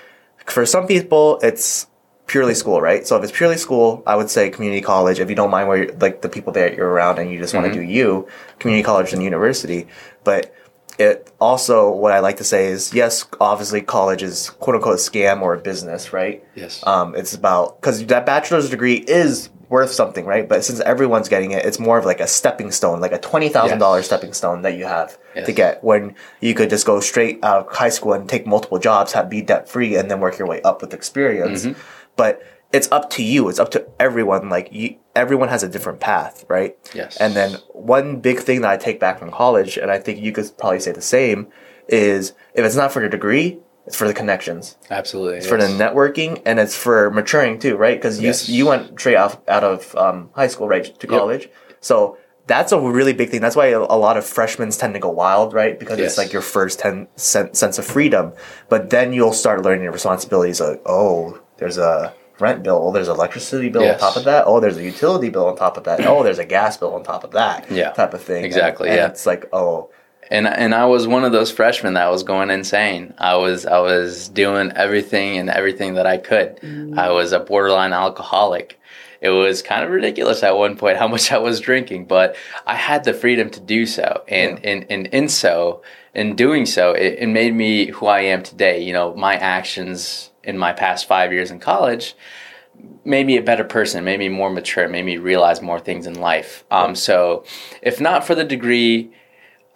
for some people, it's purely school, right? So if it's purely school, I would say community college. If you don't mind where you're, like the people that you're around and you just want to do you, community college and university. But it also what I like to say is yes, obviously college is quote unquote a scam or a business, right? Yes. Um, it's about because that bachelor's degree is worth something, right? But since everyone's getting it, it's more of like a stepping stone, like a twenty thousand dollars Yes. stepping stone that you have to get when you could just go straight out of high school and take multiple jobs, have be debt free, and then work your way up with experience. Mm-hmm. But it's up to you. It's up to everyone. Like you, everyone has a different path, right? Yes. And then one big thing that I take back from college, and I think you could probably say the same, is if it's not for your degree, it's for the connections, Absolutely. it's for the networking, and it's for maturing too, right? Because Yes. you you went straight off out of um, high school, right, to college, so. That's a really big thing. That's why a, a lot of freshmen tend to go wild, right? Because Yes. it's like your first ten sen- sense of freedom. But then you'll start learning your responsibilities. Like, oh, there's a rent bill. Oh, there's an electricity bill Yes. on top of that. Oh, there's a utility bill on top of that. Oh, there's a gas bill on top of that. Yeah. type of thing. Exactly, And, and yeah. it's like, oh, and and I was one of those freshmen that was going insane. I was I was doing everything and everything that I could. I was a borderline alcoholic. It was kind of ridiculous at one point how much I was drinking, but I had the freedom to do so, and and, and in so in doing so, it, it made me who I am today. You know, my actions in my past five years in college made me a better person, made me more mature, made me realize more things in life. Um, so, if not for the degree,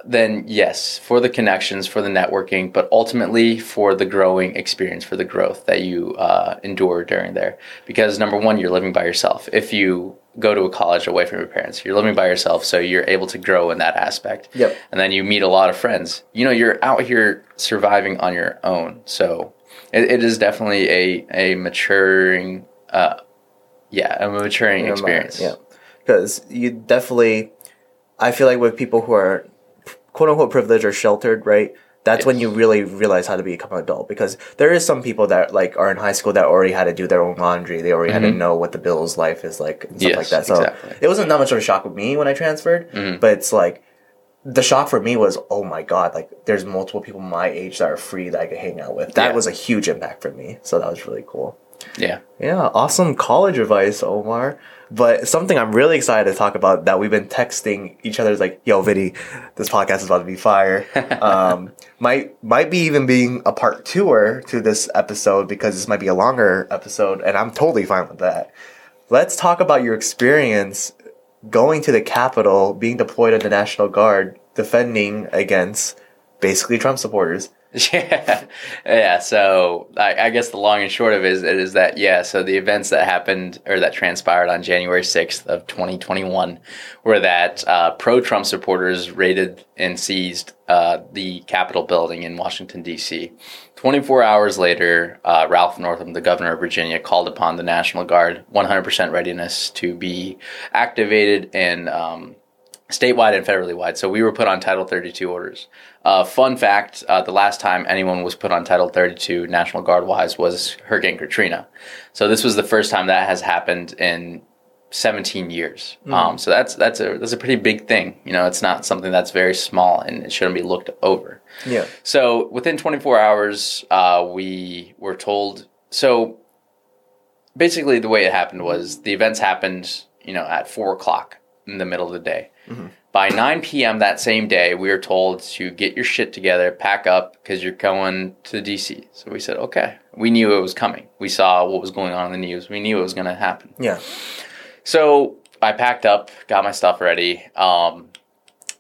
then yes, for the connections, for the networking, but ultimately for the growing experience, for the growth that you uh, endure during there. Because number one, you're living by yourself. If you go to a college away from your parents, you're living by yourself, so you're able to grow in that aspect. Yep. And then you meet a lot of friends. You know, you're out here surviving on your own. So it, it is definitely a a maturing, uh, yeah, a maturing experience. Yeah, because you definitely, I feel like with people who are quote unquote privileged or sheltered, right? That's when you really realize how to become an adult because there is some people that like are in high school that already had to do their own laundry. They already had to mm-hmm. know what the bills life is like and stuff Yes, like that. So exactly. it wasn't that much of a shock with me when I transferred, mm-hmm. but it's like the shock for me was, oh my god, like there's multiple people my age that are free that I could hang out with. That Yeah. was a huge impact for me. So that was really cool. Yeah. Yeah, awesome college advice, Omar. But something I'm really excited to talk about that we've been texting each other is like, yo, Vidi, this podcast is about to be fire. [laughs] um, might might be even being a part tour to this episode because this might be a longer episode, and I'm totally fine with that. Let's talk about your experience going to the Capitol, being deployed in the National Guard, defending against basically Trump supporters. [laughs] Yeah, yeah. So I, I guess the long and short of it is, is that yeah. So the events that happened or that transpired on January sixth of twenty twenty one were that uh, pro Trump supporters raided and seized uh, the Capitol building in Washington D.C. Twenty four hours later, uh, Ralph Northam, the governor of Virginia, called upon the National Guard one hundred percent readiness to be activated and. Um, statewide and federally wide. So we were put on Title 32 orders. Uh, fun fact: uh, the last time anyone was put on Title 32 National Guard wise was Hurricane Katrina. So this was the first time that has happened in 17 years. Um, so that's that's a that's a pretty big thing. You know, it's not something that's very small and it shouldn't be looked over. Yeah. So within 24 hours, uh, we were told. So basically, the way it happened was the events happened, you know, at four o'clock in the middle of the day. By 9 p.m. that same day, we were told to get your shit together, pack up, because you're going to DC. So we said, okay. We knew it was coming. We saw what was going on in the news. We knew it was going to happen. Yeah. So I packed up, got my stuff ready. Um,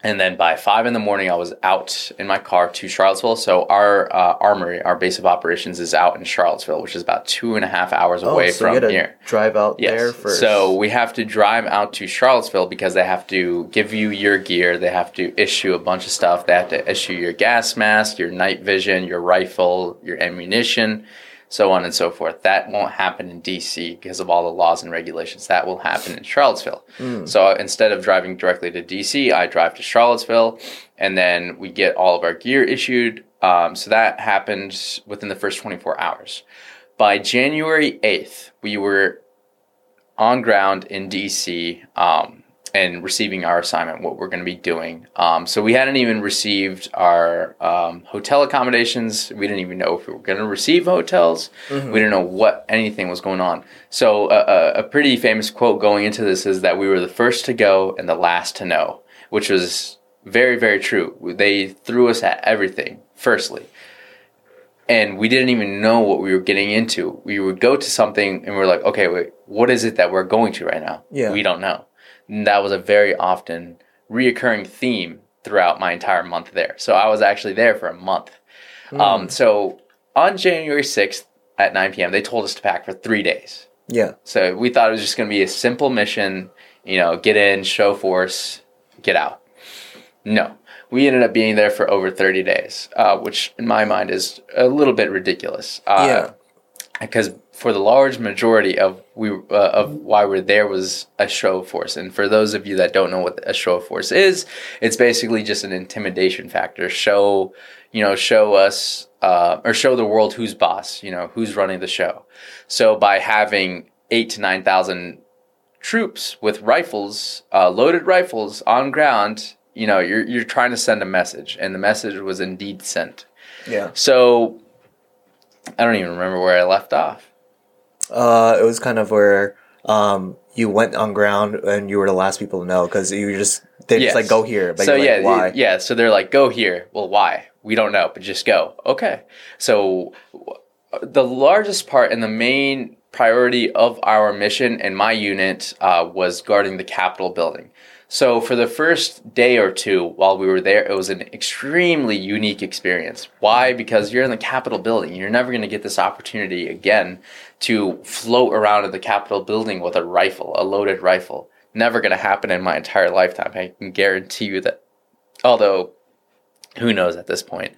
and then by five in the morning, I was out in my car to Charlottesville. So our uh, armory, our base of operations, is out in Charlottesville, which is about two and a half hours away oh, so you from here. drive out Yes. there first. So we have to drive out to Charlottesville because they have to give you your gear. They have to issue a bunch of stuff. They have to issue your gas mask, your night vision, your rifle, your ammunition, so on and so forth. That won't happen in DC because of all the laws and regulations. That will happen in Charlottesville. So instead of driving directly to DC, I drive to Charlottesville and then we get all of our gear issued. Um, so that happened within the first 24 hours by January 8th, we were on ground in DC um, and receiving our assignment, what we're going to be doing. Um, so we hadn't even received our um, hotel accommodations. We didn't even know if we were going to receive hotels. Mm-hmm. We didn't know what anything was going on. So a, a, a pretty famous quote going into this is that we were the first to go and the last to know, which was very, very true. They threw us at everything, firstly and we didn't even know what we were getting into. We would go to something and we are like, okay, wait, what is it that we're going to right now? Yeah. We don't know. And that was a very often reoccurring theme throughout my entire month there. So I was actually there for a month. Um, so on January 6th at 9 p.m., they told us to pack for three days. Yeah. So we thought it was just going to be a simple mission, you know, get in, show force, get out. No, we ended up being there for over 30 days, uh, which in my mind is a little bit ridiculous. Uh, Yeah. Because for the large majority of we uh, of why we're there was a show of force, and for those of you that don't know what a show of force is, it's basically just an intimidation factor. Show you know show us uh, or show the world who's boss. You know who's running the show. So by having eight to nine thousand troops with rifles, uh, loaded rifles on ground, you know, you're you're trying to send a message, and the message was indeed sent. Yeah. So I don't even remember where I left off. Uh, it was kind of where um you went on ground and you were the last people to know because you just they Yes. just like go here, but so you're yeah, like, why? yeah. So they're like, go here. Well, why? We don't know, but just go. Okay. So the largest part and the main priority of our mission and my unit uh, was guarding the Capitol building. So for the first day or two while we were there, it was an extremely unique experience. Why? Because you're in the Capitol building. You're never going to get this opportunity again to float around in the Capitol building with a rifle, a loaded rifle. Never going to happen in my entire lifetime. I can guarantee you that. Although, who knows at this point.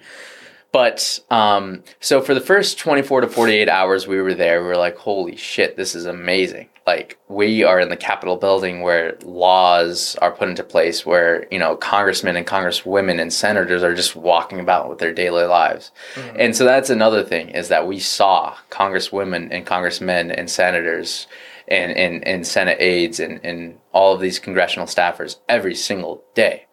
But um, so for the first 24 to 48 hours we were there, we were like, holy shit, this is amazing. Like, we are in the Capitol building where laws are put into place, where, you know, congressmen and congresswomen and senators are just walking about with their daily lives. Mm-hmm. And so that's another thing is that we saw congresswomen and congressmen and senators and, and, and Senate aides and, and all of these congressional staffers every single day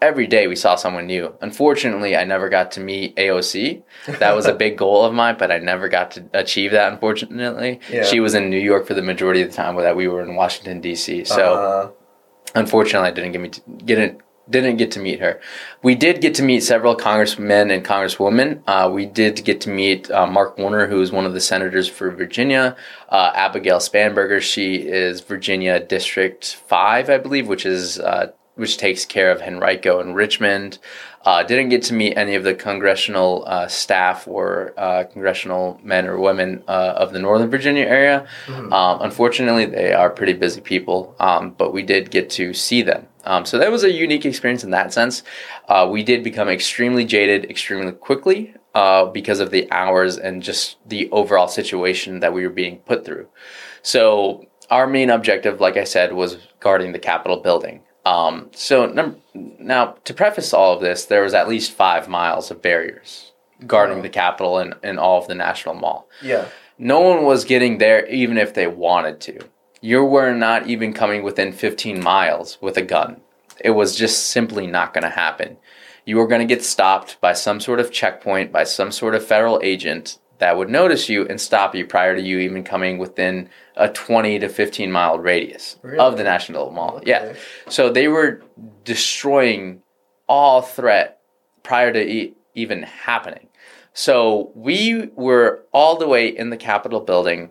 every day we saw someone new. Unfortunately, I never got to meet AOC. That was a big goal of mine, but I never got to achieve that. Unfortunately, Yeah. she was in New York for the majority of the time, that we were in Washington D.C. So Uh, unfortunately, I didn't get me to, get didn't get to meet her. We did get to meet several congressmen and congresswomen. Uh, we did get to meet uh, Mark Warner, who is one of the senators for Virginia. Uh, Abigail Spanberger, she is Virginia District Five, I believe, which is uh, which takes care of Henrico and Richmond. Uh, didn't get to meet any of the congressional uh, staff or uh, congressional men or women uh, of the Northern Virginia area. Um, unfortunately, they are pretty busy people, um, but we did get to see them. Um, so that was a unique experience in that sense. Uh, we did become extremely jaded extremely quickly uh, because of the hours and just the overall situation that we were being put through. So our main objective, like I said, was guarding the Capitol building. Um, so num- now, to preface all of this, there was at least five miles of barriers guarding the Capitol and, and all of the National Mall. yeah. No one was getting there even if they wanted to. You were not even coming within 15 miles with a gun. It was just simply not going to happen. You were going to get stopped by some sort of checkpoint, by some sort of federal agent that would notice you and stop you prior to you even coming within a 20 to 15 mile radius Really? of the National Mall. Yeah. So they were destroying all threat prior to e- even happening. So we were all the way in the Capitol building,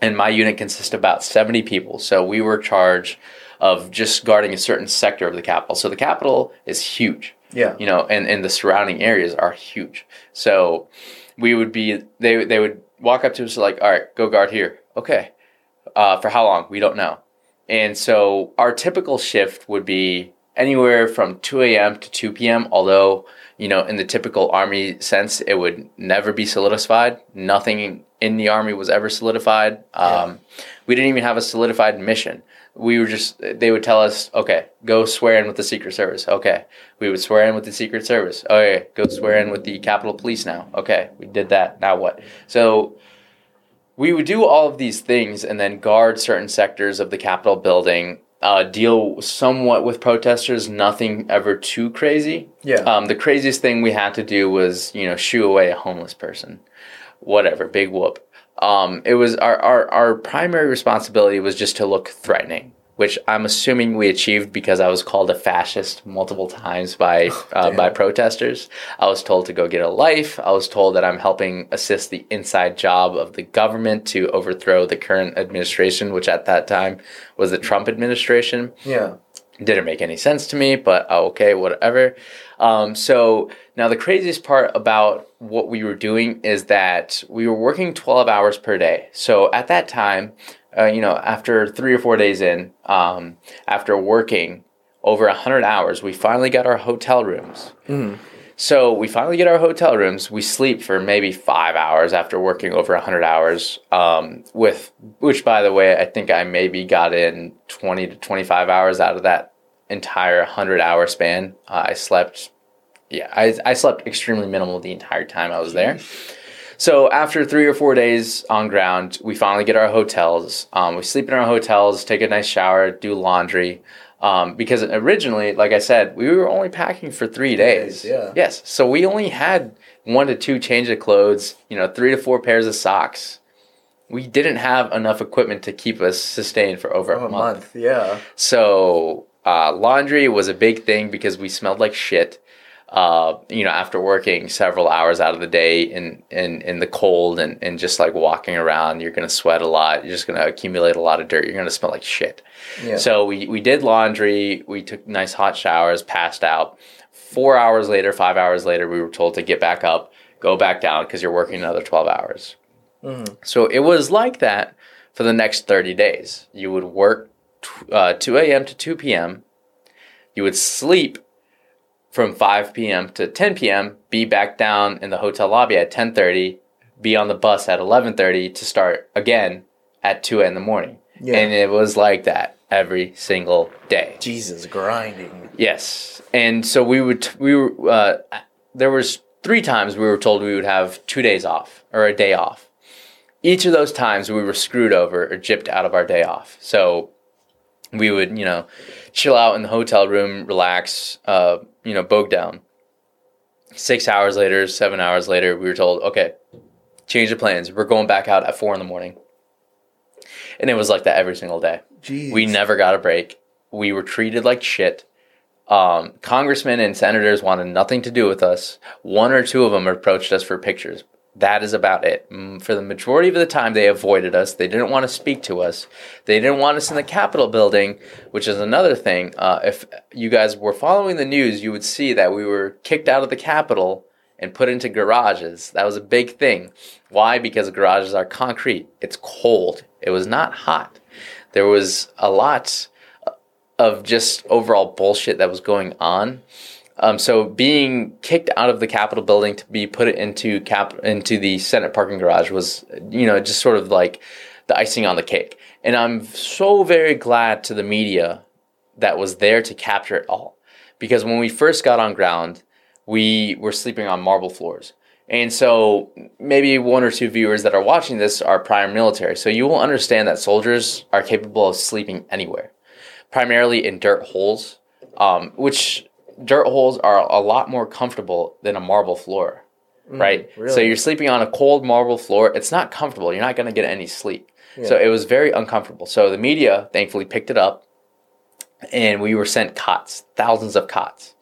and my unit consists of about 70 people. So we were charged of just guarding a certain sector of the Capitol. So the Capitol is huge Yeah. you know, and, and the surrounding areas are huge. So we would be they they would walk up to us like, all right, go guard here. Okay. Uh, for how long? We don't know. And so our typical shift would be anywhere from 2 a.m. to 2 p.m. Although, you know, in the typical army sense, it would never be solidified. Nothing in the army was ever solidified. Um, We didn't even have a solidified mission. We were just, they would tell us, okay, go swear in with the Secret Service. Okay. We would swear in with the Secret Service. Okay. Go swear in with the Capitol Police now. Okay. We did that. Now what? So we would do all of these things and then guard certain sectors of the Capitol building, uh, deal somewhat with protesters, nothing ever too crazy. Yeah. Um, the craziest thing we had to do was, you know, shoo away a homeless person. Whatever, big whoop. Um, it was our, our, our primary responsibility was just to look threatening, which I'm assuming we achieved because I was called a fascist multiple times by uh, by protesters. I was told to go get a life. I was told that I'm helping assist the inside job of the government to overthrow the current administration, which at that time was the Trump administration yeah. Didn't make any sense to me, but uh, okay, whatever. Um, so now the craziest part about what we were doing is that we were working 12 hours per day. So at that time, uh, you know, after three or four days in, um, after working over 100 hours, we finally got our hotel rooms. So we finally get our hotel rooms. We sleep for maybe five hours after working over 100 hours. Um, with which, by the way, I think I maybe got in 20 to 25 hours out of that entire 100 hour span. Uh, I slept, yeah, I, I slept extremely minimal the entire time I was there. So after three or four days on ground, we finally get our hotels. Um, we sleep in our hotels, take a nice shower, do laundry. Um, because originally, like I said, we were only packing for three days. days, yeah. Yes. So we only had one to two change of clothes, you know, three to four pairs of socks. We didn't have enough equipment to keep us sustained for over Oh, a month. month. Yeah. So uh, laundry was a big thing because we smelled like shit. Uh, you know, after working several hours out of the day in in, in the cold and, and just like walking around, you're gonna sweat a lot. You're just gonna accumulate a lot of dirt. You're gonna smell like shit. Yeah. So we we did laundry. We took nice hot showers. Passed out. Four hours later, five hours later, we were told to get back up, go back down because you're working another twelve hours. So it was like that for the next 30 days. You would work uh, 2 a.m. to 2 p.m. You would sleep from 5 p.m. to 10 p.m. Be back down in the hotel lobby at 10:30. Be on the bus at 11:30 to start again at 2 in the morning. Yeah. And it was like that every single day. Jesus, grinding. Yes, and so we would we were uh, there was three times we were told we would have two days off or a day off. Each of those times we were screwed over or gypped out of our day off. So we would you know chill out in the hotel room, relax, uh, you know, bog down. Six hours later, seven hours later, we were told, okay, change the plans. We're going back out at four in the morning. And it was like that every single day. Jeez. We never got a break. We were treated like shit. Um, congressmen and senators wanted nothing to do with us. One or two of them approached us for pictures. That is about it. Mm, For the majority of the time, they avoided us. They didn't want to speak to us. They didn't want us in the Capitol building, which is another thing. Uh, if you guys were following the news, you would see that we were kicked out of the Capitol and put into garages. That was a big thing. Why? Because garages are concrete. It's cold. It was not hot. There was a lot of just overall bullshit that was going on. Um, so being kicked out of the Capitol building to be put into cap into the Senate parking garage was, you know, just sort of like the icing on the cake. And I'm so very glad to the media that was there to capture it all, because when we first got on ground, we were sleeping on marble floors. And so maybe one or two viewers that are watching this are prior military. So you will understand that soldiers are capable of sleeping anywhere, primarily in dirt holes, um, which dirt holes are a lot more comfortable than a marble floor, right? So you're sleeping on a cold marble floor. It's not comfortable. You're not going to get any sleep. So it was very uncomfortable. So the media thankfully picked it up and we were sent cots, thousands of cots.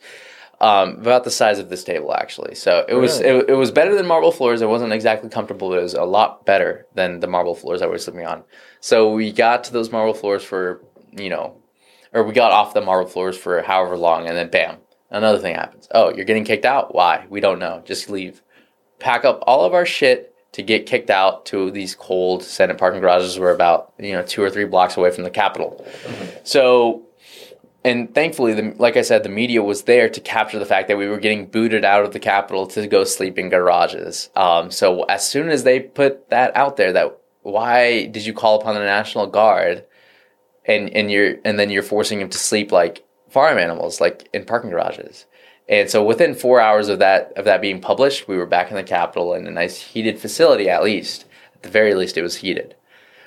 Um, about the size of this table, actually. So it was Really? it, it was better than marble floors. It wasn't exactly comfortable, but it was a lot better than the marble floors I was sleeping on. So we got to those marble floors for you know, or we got off the marble floors for however long, and then bam, another thing happens. Oh, you're getting kicked out. Why? We don't know. Just leave. Pack up all of our shit to get kicked out to these cold Senate parking garages. We're about you know two or three blocks away from the Capitol. So and thankfully, the, like I said, the media was there to capture the fact that we were getting booted out of the Capitol to go sleep in garages. Um, so as soon as they put that out there, that why did you call upon the National Guard, and and you're and then you're forcing them to sleep like farm animals, like in parking garages. And so within four hours of that of that being published, we were back in the Capitol in a nice heated facility at least. At the very least, it was heated.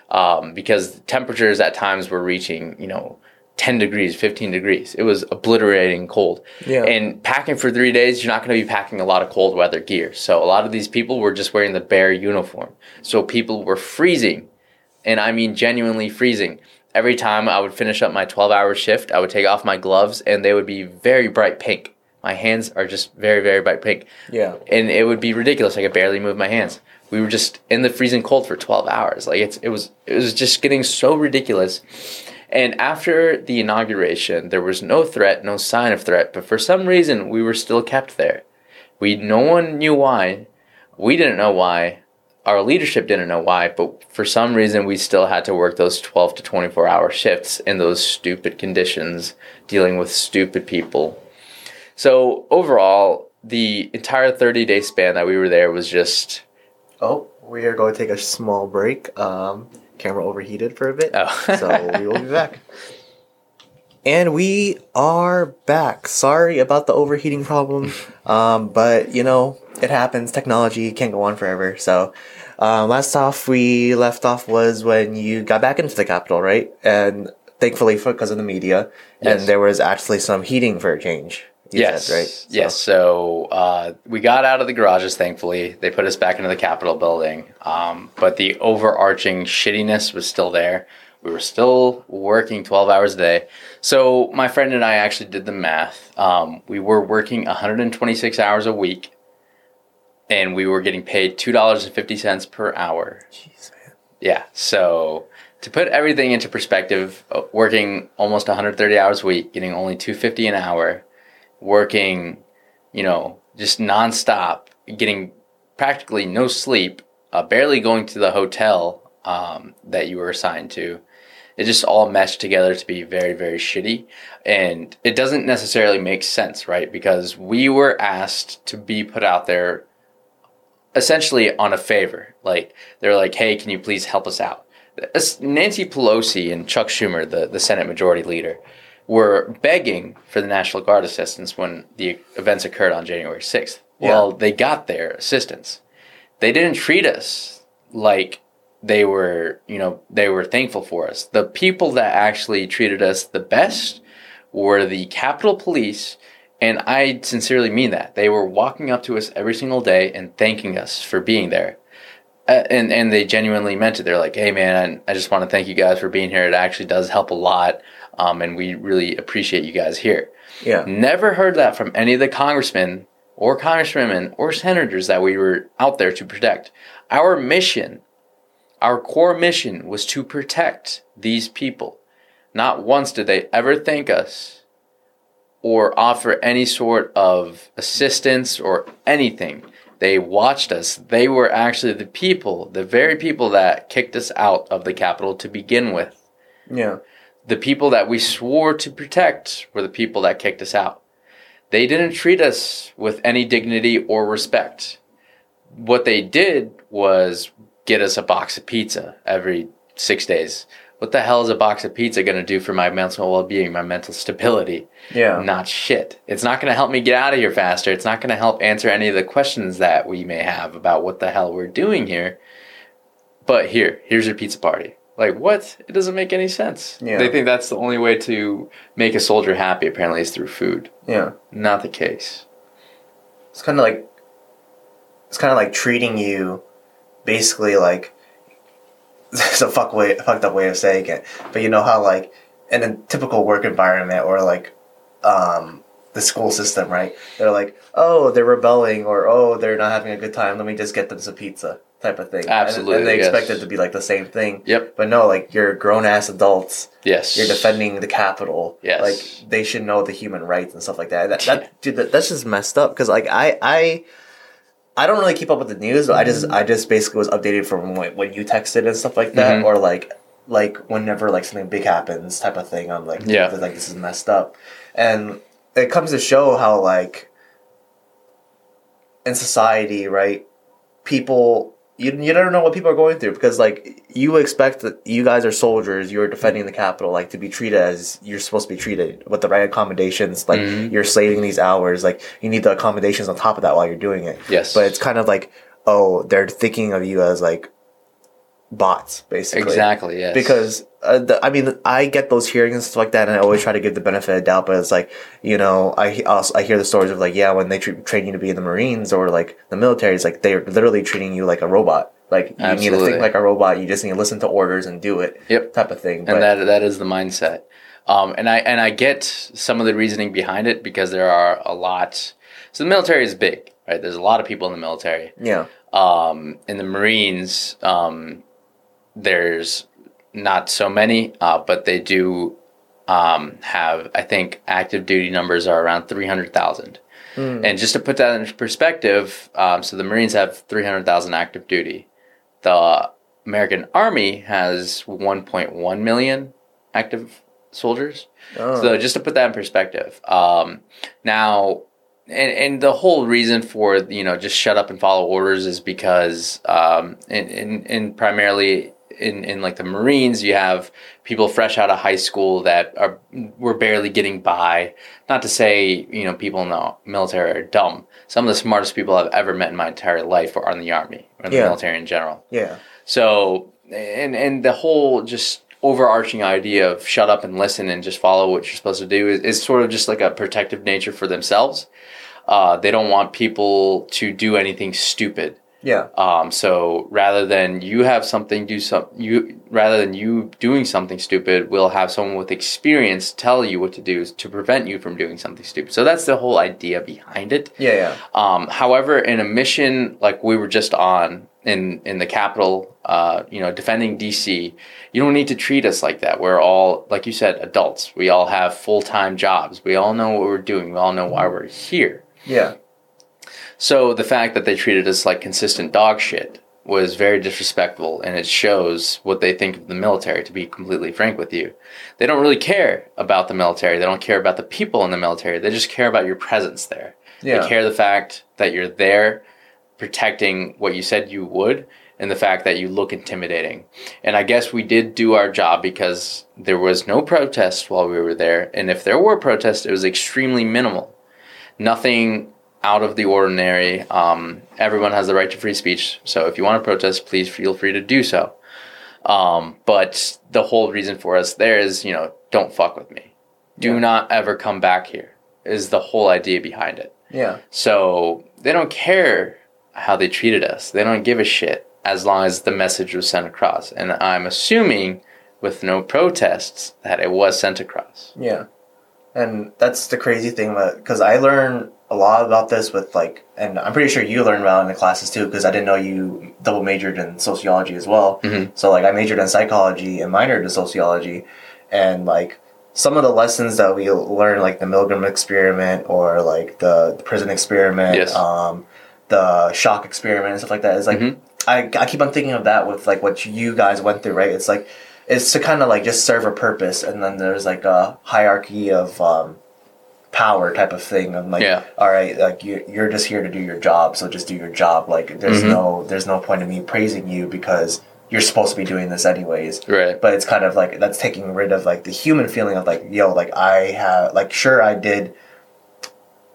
Um, because temperatures at times were reaching, you know, 10 degrees, 15 degrees. It was obliterating cold. Yeah. And packing for three days, you're not going to be packing a lot of cold weather gear. So a lot of these people were just wearing the bare uniform. So people were freezing. And I mean genuinely freezing. Every time I would finish up my 12 hour shift, I would take off my gloves and they would be very bright pink. My hands are just very, very bright pink. Yeah. And it would be ridiculous. I could barely move my hands. We were just in the freezing cold for 12 hours. Like it's, it was, it was just getting so ridiculous. And after the inauguration, there was no threat, no sign of threat, but for some reason we were still kept there. We no one knew why. We didn't know why. Our leadership didn't know why, but for some reason we still had to work those 12 to 24 hour shifts in those stupid conditions, dealing with stupid people. So overall, the entire 30 day span that we were there was just Oh, we are going to take a small break. Um, camera overheated for a bit. Oh. so we will be back. [laughs] And we are back. Sorry about the overheating problem. [laughs] Um, but you know, it happens. Technology can't go on forever. So, um, last off we left off was when you got back into the Capitol, right? And thankfully, for because of the media, Yes. and there was actually some heating for a change. Yes, said, right? So- Yes. So uh, we got out of the garages. Thankfully, they put us back into the Capitol building. Um, but the overarching shittiness was still there. We were still working twelve hours a day. So my friend and I actually did the math. Um, we were working 126 hours a week, and we were getting paid two dollars and fifty cents per hour. Jeez, man. Yeah. So to put everything into perspective, uh, working almost 130 hours a week, getting only 250 an hour, working, you know, just nonstop, getting practically no sleep, uh, barely going to the hotel um, that you were assigned to. It just all meshed together to be very, very shitty. And it doesn't necessarily make sense, right? Because we were asked to be put out there essentially on a favor. Like, they're like, hey, can you please help us out? Nancy Pelosi and Chuck Schumer, the, the Senate Majority Leader, were begging for the National Guard assistance when the events occurred on January 6th. Well, they got their assistance. They didn't treat us like they were, you know, they were thankful for us. The people that actually treated us the best were the Capitol Police, and I sincerely mean that. They were walking up to us every single day and thanking us for being there. Uh, and and they genuinely meant it. They're like, "Hey, man, I just want to thank you guys for being here. It actually does help a lot, um, and we really appreciate you guys here." Yeah. Never heard that from any of the congressmen or congresswomen or senators that we were out there to protect. Our mission, our core mission was to protect these people. Not once did they ever thank us or offer any sort of assistance or anything. They watched us. They were actually the people, the very people that kicked us out of the Capitol to begin with Yeah. The people that we swore to protect were the people that kicked us out. They didn't treat us with any dignity or respect. What they did was get us a box of pizza every six days. What the hell is a box of pizza going to do for my mental well being, my mental stability? Yeah. Not shit. It's not going to help me get out of here faster. It's not going to help answer any of the questions that we may have about what the hell we're doing here. But here, here's your pizza party. Like, what? It doesn't make any sense. Yeah. They think that's the only way to make a soldier happy, apparently, is through food. Yeah. Not the case. It's kind of like it's kind of like treating you basically like [laughs] it's a fuck way fucked up way of saying it but you know how like in a typical work environment or like um the school system right they're like oh they're rebelling or oh they're not having a good time let me just get them some pizza type of thing And- Absolutely, and, they yes. expect it to be like the same thing Yep. but no like you're grown-ass adults Yes. you're defending the capital. Yes. Like they should know the human rights and stuff like that. That, that [laughs] dude, that, that's just messed up. Because like I I I don't really keep up with the news. But I just I just basically was updated from when, when you texted and stuff like that, Mhm. or like like whenever like something big happens type of thing. I'm like Yeah. like this is messed up, and it comes to show how like in society, right? People you, you never know what people are going through because like you expect that you guys are soldiers you're defending the capital like to be treated as you're supposed to be treated with the right accommodations like Mhm. you're slaving these hours like you need the accommodations on top of that while you're doing it Yes. but it's kind of like oh they're thinking of you as like bots, basically. Exactly. Yes. Because uh, the, I mean, I get those hearings and stuff like that, and I always try to give the benefit of doubt. But it's like, you know, I also, I hear the stories of like, yeah, when they tra- train you to be in the Marines or like the military, it's like they're literally treating you like a robot. Like you need to think like a robot. You just need to listen to orders and do it. Yep. Type of thing. and But that that is the mindset. Um, and I and I get some of the reasoning behind it because there are a lot. So the military is big, right? There's a lot of people in the military. yeah, Um, in the Marines, um, there's not so many, uh, but they do um, have. I think active duty numbers are around three hundred thousand. And just to put that in perspective, um, so the Marines have three hundred thousand active duty. The American Army has one point one million active soldiers. Oh. So just to put that in perspective, um, now, and and the whole reason for you know just shut up and follow orders is because um, in, in in primarily in in like the Marines, you have people fresh out of high school that are were barely getting by. Not to say you know people in the military are dumb. Some of the smartest people I've ever met in my entire life are in the army or in the military in general. yeah, So and and the whole just overarching idea of shut up and listen and just follow what you're supposed to do is, is sort of just like a protective nature for themselves. Uh, they don't want people to do anything stupid. Yeah, Um, so rather than you have something do some you rather than you doing something stupid, we'll have someone with experience tell you what to do to prevent you from doing something stupid. So that's the whole idea behind it. yeah, yeah. Um, however, in a mission like we were just on in in the capital, uh, you know, defending DC, you don't need to treat us like that. We're all, like you said, adults. We all have full time jobs. We all know what we're doing. We all know why we're here. Yeah, So the fact that they treated us like consistent dog shit was very disrespectful, and it shows what they think of the military. To be completely frank with you, they don't really care about the military. They don't care about the people in the military. They just care about your presence there. Yeah. They care the fact that you're there, protecting what you said you would, and the fact that you look intimidating. And I guess we did do our job because there was no protest while we were there, and if there were protests, it was extremely minimal nothing out of the ordinary. Um, everyone has the right to free speech. So if you want to protest, please feel free to do so. Um, but the whole reason for us there is, you know, don't fuck with me. Do Yeah. not ever come back here, is the whole idea behind it. yeah, So they don't care how they treated us. They don't give a shit as long as the message was sent across. And I'm assuming with no protests that it was sent across. yeah. And that's the crazy thing, because I learned a lot about this with like, and I'm pretty sure you learned about it in the classes too, because I didn't know you double majored in sociology as well. Mhm. So like, I majored in psychology and minored in sociology, and like some of the lessons that we learned, like the Milgram experiment or like the, the prison experiment, Yes. um, the shock experiment and stuff like that, is like Mhm. I I keep on thinking of that with like what you guys went through, right? It's like it's to kind of like just serve a purpose, and then there's like a hierarchy of um, power type of thing. I'm like, Yeah. all right, like you you're just here to do your job, so just do your job. Like there's Mhm. no there's no point in me praising you because you're supposed to be doing this anyways. Right. But it's kind of like that's taking rid of like the human feeling of like, yo, like I have like sure I did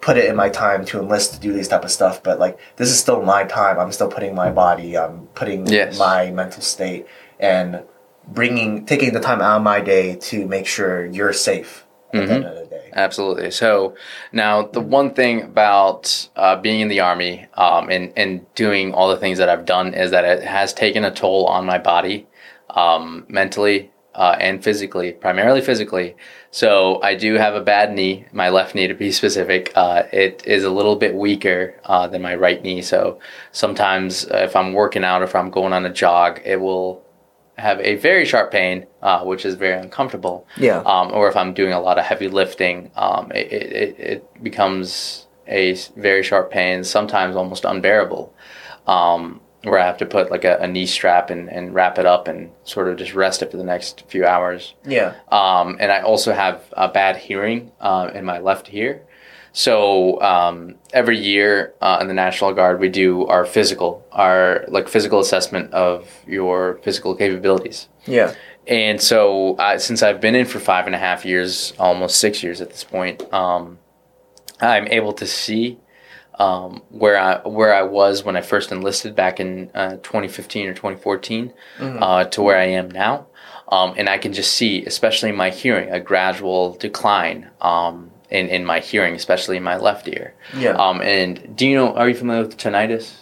put it in my time to enlist to do these type of stuff, but like this is still my time. I'm still putting my body, I'm putting Yes. my mental state and bringing taking the time out of my day to make sure you're safe at the end of the day. Absolutely. So now the one thing about uh, being in the army um, and and doing all the things that I've done is that it has taken a toll on my body, um, mentally uh, and physically, primarily physically. So I do have a bad knee, my left knee to be [laughs] specific. Uh, it is a little bit weaker uh, than my right knee. So sometimes uh, if I'm working out, if I'm going on a jog, it will have a very sharp pain, uh, which is very uncomfortable Yeah. um, or if I'm doing a lot of heavy lifting, um, it, it, it becomes a very sharp pain, sometimes almost unbearable, um, where I have to put like a, a knee strap and, and wrap it up and sort of just rest it for the next few hours. Yeah. Um, and I also have a bad hearing uh, in my left ear. So um, every year uh, in the National Guard, we do our physical, our like physical assessment of your physical capabilities. Yeah. And so, uh, since I've been in for five and a half years, almost six years at this point, um, I'm able to see um, where I where I was when I first enlisted back in uh, 2015 or 2014 uh, to where I am now, um, and I can just see, especially in my hearing, a gradual decline um, in in my hearing, especially in my left ear. Yeah. Um, and do you know? Are you familiar with tinnitus?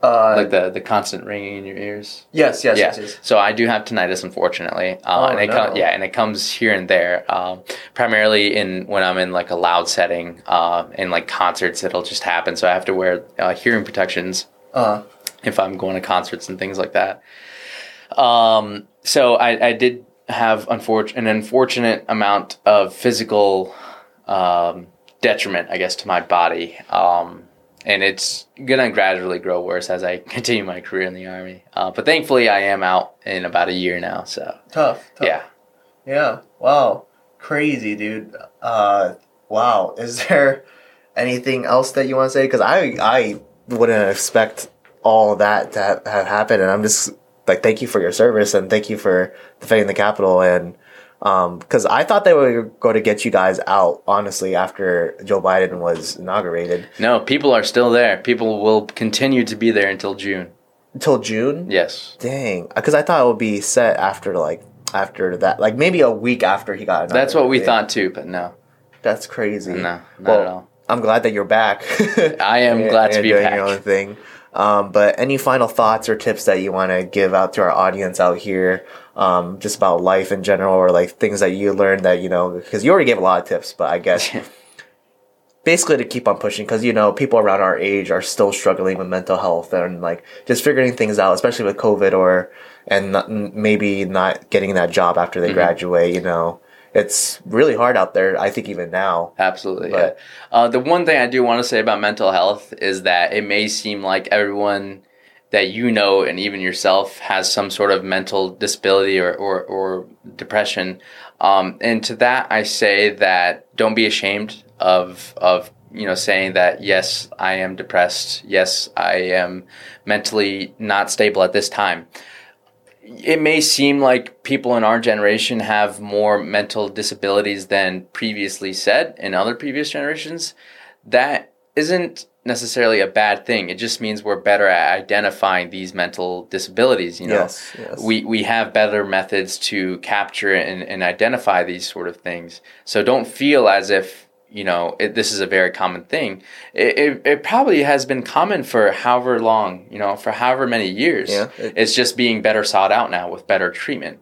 Uh, Like the the constant ringing in your ears. yes, yes, yeah. yes, yes. So I do have tinnitus, unfortunately, uh, Oh, and it no. com- yeah, and it comes here and there. Um, primarily in when I'm in like a loud setting, uh, in like concerts, it'll just happen. So I have to wear uh, hearing protections Uh, if I'm going to concerts and things like that. Um, so I, I did have unfor- an unfortunate amount of physical um, detriment, I guess, to my body. Um, and it's gonna gradually grow worse as I [laughs] continue my career in the army. Uh, but thankfully, I am out in about a year now. So tough, tough. yeah, Yeah. Wow. Crazy, dude. Uh, wow. Is [laughs] there anything else that you want to say? Because I, I wouldn't expect all that to have, have happened, and I'm just like, thank you for your service and thank you for defending the Capitol. And um, because I thought they were going to get you guys out, honestly, after Joe Biden was inaugurated no, people are still there. People will continue to be there until June. until June. Yes. Dang, because I thought it would be set after like after that, like maybe a week after he got. That's what we thought too, but no, That's crazy. no, not Well, at all. I'm glad that you're back. [laughs] I am And- [laughs] glad to be doing back. Your own thing. Um, but any final thoughts or tips that you want to give out to our audience out here, um, just about life in general, or like things that you learned that you know, because you already gave a lot of tips, but I guess [laughs] basically to keep on pushing, because you know people around our age are still struggling with mental health and like just figuring things out, especially with COVID or and not, maybe not getting that job after Mm-hmm. they graduate. You know, it's really hard out there. I think even now. Absolutely. But- yeah. Uh, the one thing I do want to say about mental health is that it may seem like everyone that you know and even yourself has some sort of mental disability or, or, or depression. Um, and to that, I say that don't be ashamed of, of, you know, saying that, yes, I am depressed. Yes, I am mentally not stable at this time it may seem like people in our generation have more mental disabilities than previously said in other previous generations. That isn't necessarily a bad thing. It just means we're better at identifying these mental disabilities. You know, Yes, yes. we we have better methods to capture and, and identify these sort of things. So don't feel as if you know it, this is a very common thing. It, it it probably has been common for however long, you know, for however many years. Yeah, it- it's just being better sought out now with better treatment.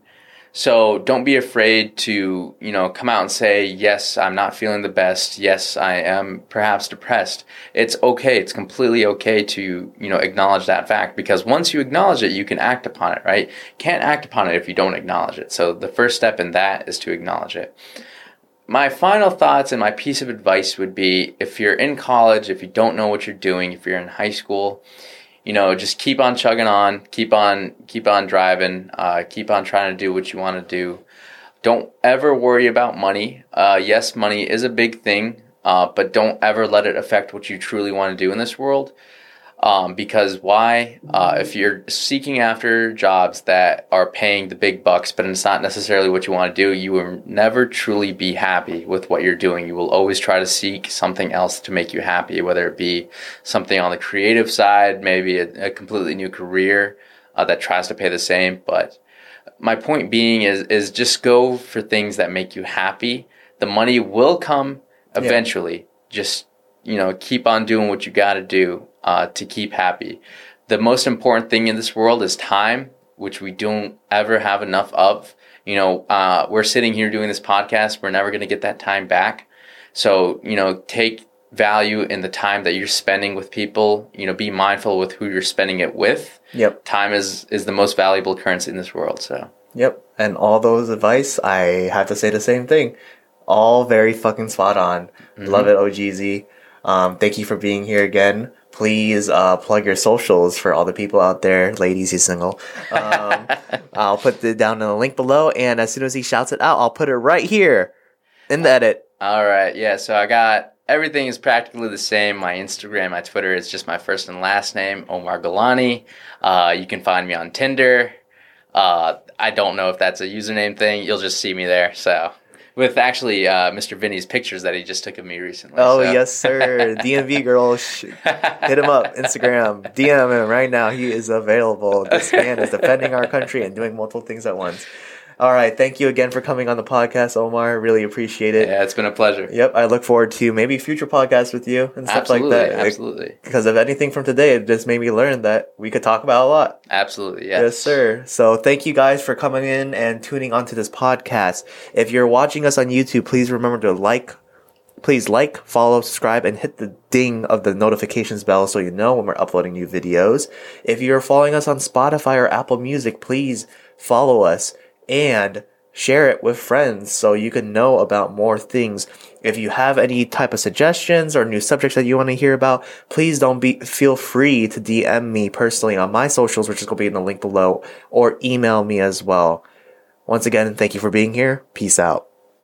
So don't be afraid to, you know, come out and say, yes, I'm not feeling the best. Yes, I am perhaps depressed. It's okay. It's completely okay to, you know, acknowledge that fact because once you acknowledge it, you can act upon it, right? Can't act upon it if you don't acknowledge it. So the first step in that is to acknowledge it. My final thoughts and my piece of advice would be if you're in college, if you don't know what you're doing, if you're in high school, you know, just keep on chugging on, keep on, keep on driving, uh, keep on trying to do what you want to do. Don't ever worry about money. Uh, yes, money is a big thing, uh, but don't ever let it affect what you truly want to do in this world. Um, because why? Uh, if you're seeking after jobs that are paying the big bucks, but it's not necessarily what you want to do, you will never truly be happy with what you're doing. You will always try to seek something else to make you happy, whether it be something on the creative side, maybe a, a completely new career uh, that tries to pay the same. But my point being is is just go for things that make you happy. The money will come eventually. Just you know, keep on doing what you got to do uh, to keep happy. The most important thing in this world is time, which we don't ever have enough of. You know, uh, we're sitting here doing this podcast. We're never going to get that time back. So, you know, take value in the time that you're spending with people. You know, be mindful with who you're spending it with. Yep. Time is is the most valuable currency in this world. So, Yep. And all those advice, I have to say the same thing. All very fucking spot on. Love it, OGZ. Um, thank you for being here again. Please uh, plug your socials for all the people out there, ladies who's single. Um, [laughs] I'll put it down in the link below, and as soon as he shouts it out, I'll put it right here in the edit. all right, yeah. So I got everything is practically the same. My Instagram, my Twitter is just my first and last name, Omar Galani. Uh, you can find me on Tinder. Uh, I don't know if that's a username thing. You'll just see me there. So with actually uh, Mr. Vinny's pictures that he just took of me recently. Oh so. yes, sir. [laughs] DMV girl, sh- hit him up. Instagram, [laughs] DM him right now. He is available. This man is defending our country and doing multiple things at once. All right, thank you again for coming on the podcast, Omar. Really appreciate it. Yeah, it's been a pleasure. Yep, I look forward to maybe future podcasts with you and stuff Absolutely, like that. absolutely, Because of anything from today, it just made me learn that we could talk about a lot. absolutely. Yes, Yes, sir. So thank you guys for coming in and tuning onto this podcast. If you're watching us on YouTube, please remember to like, please like, follow, subscribe, and hit the ding of the notifications bell so you know when we're uploading new videos. If you're following us on Spotify or Apple Music, please follow us and share it with friends so you can know about more things. If you have any type of suggestions or new subjects that you want to hear about, please don't be feel free to DM me personally on my socials, which is going to be in the link below, or email me as well. Once again, thank you for being here. Peace out.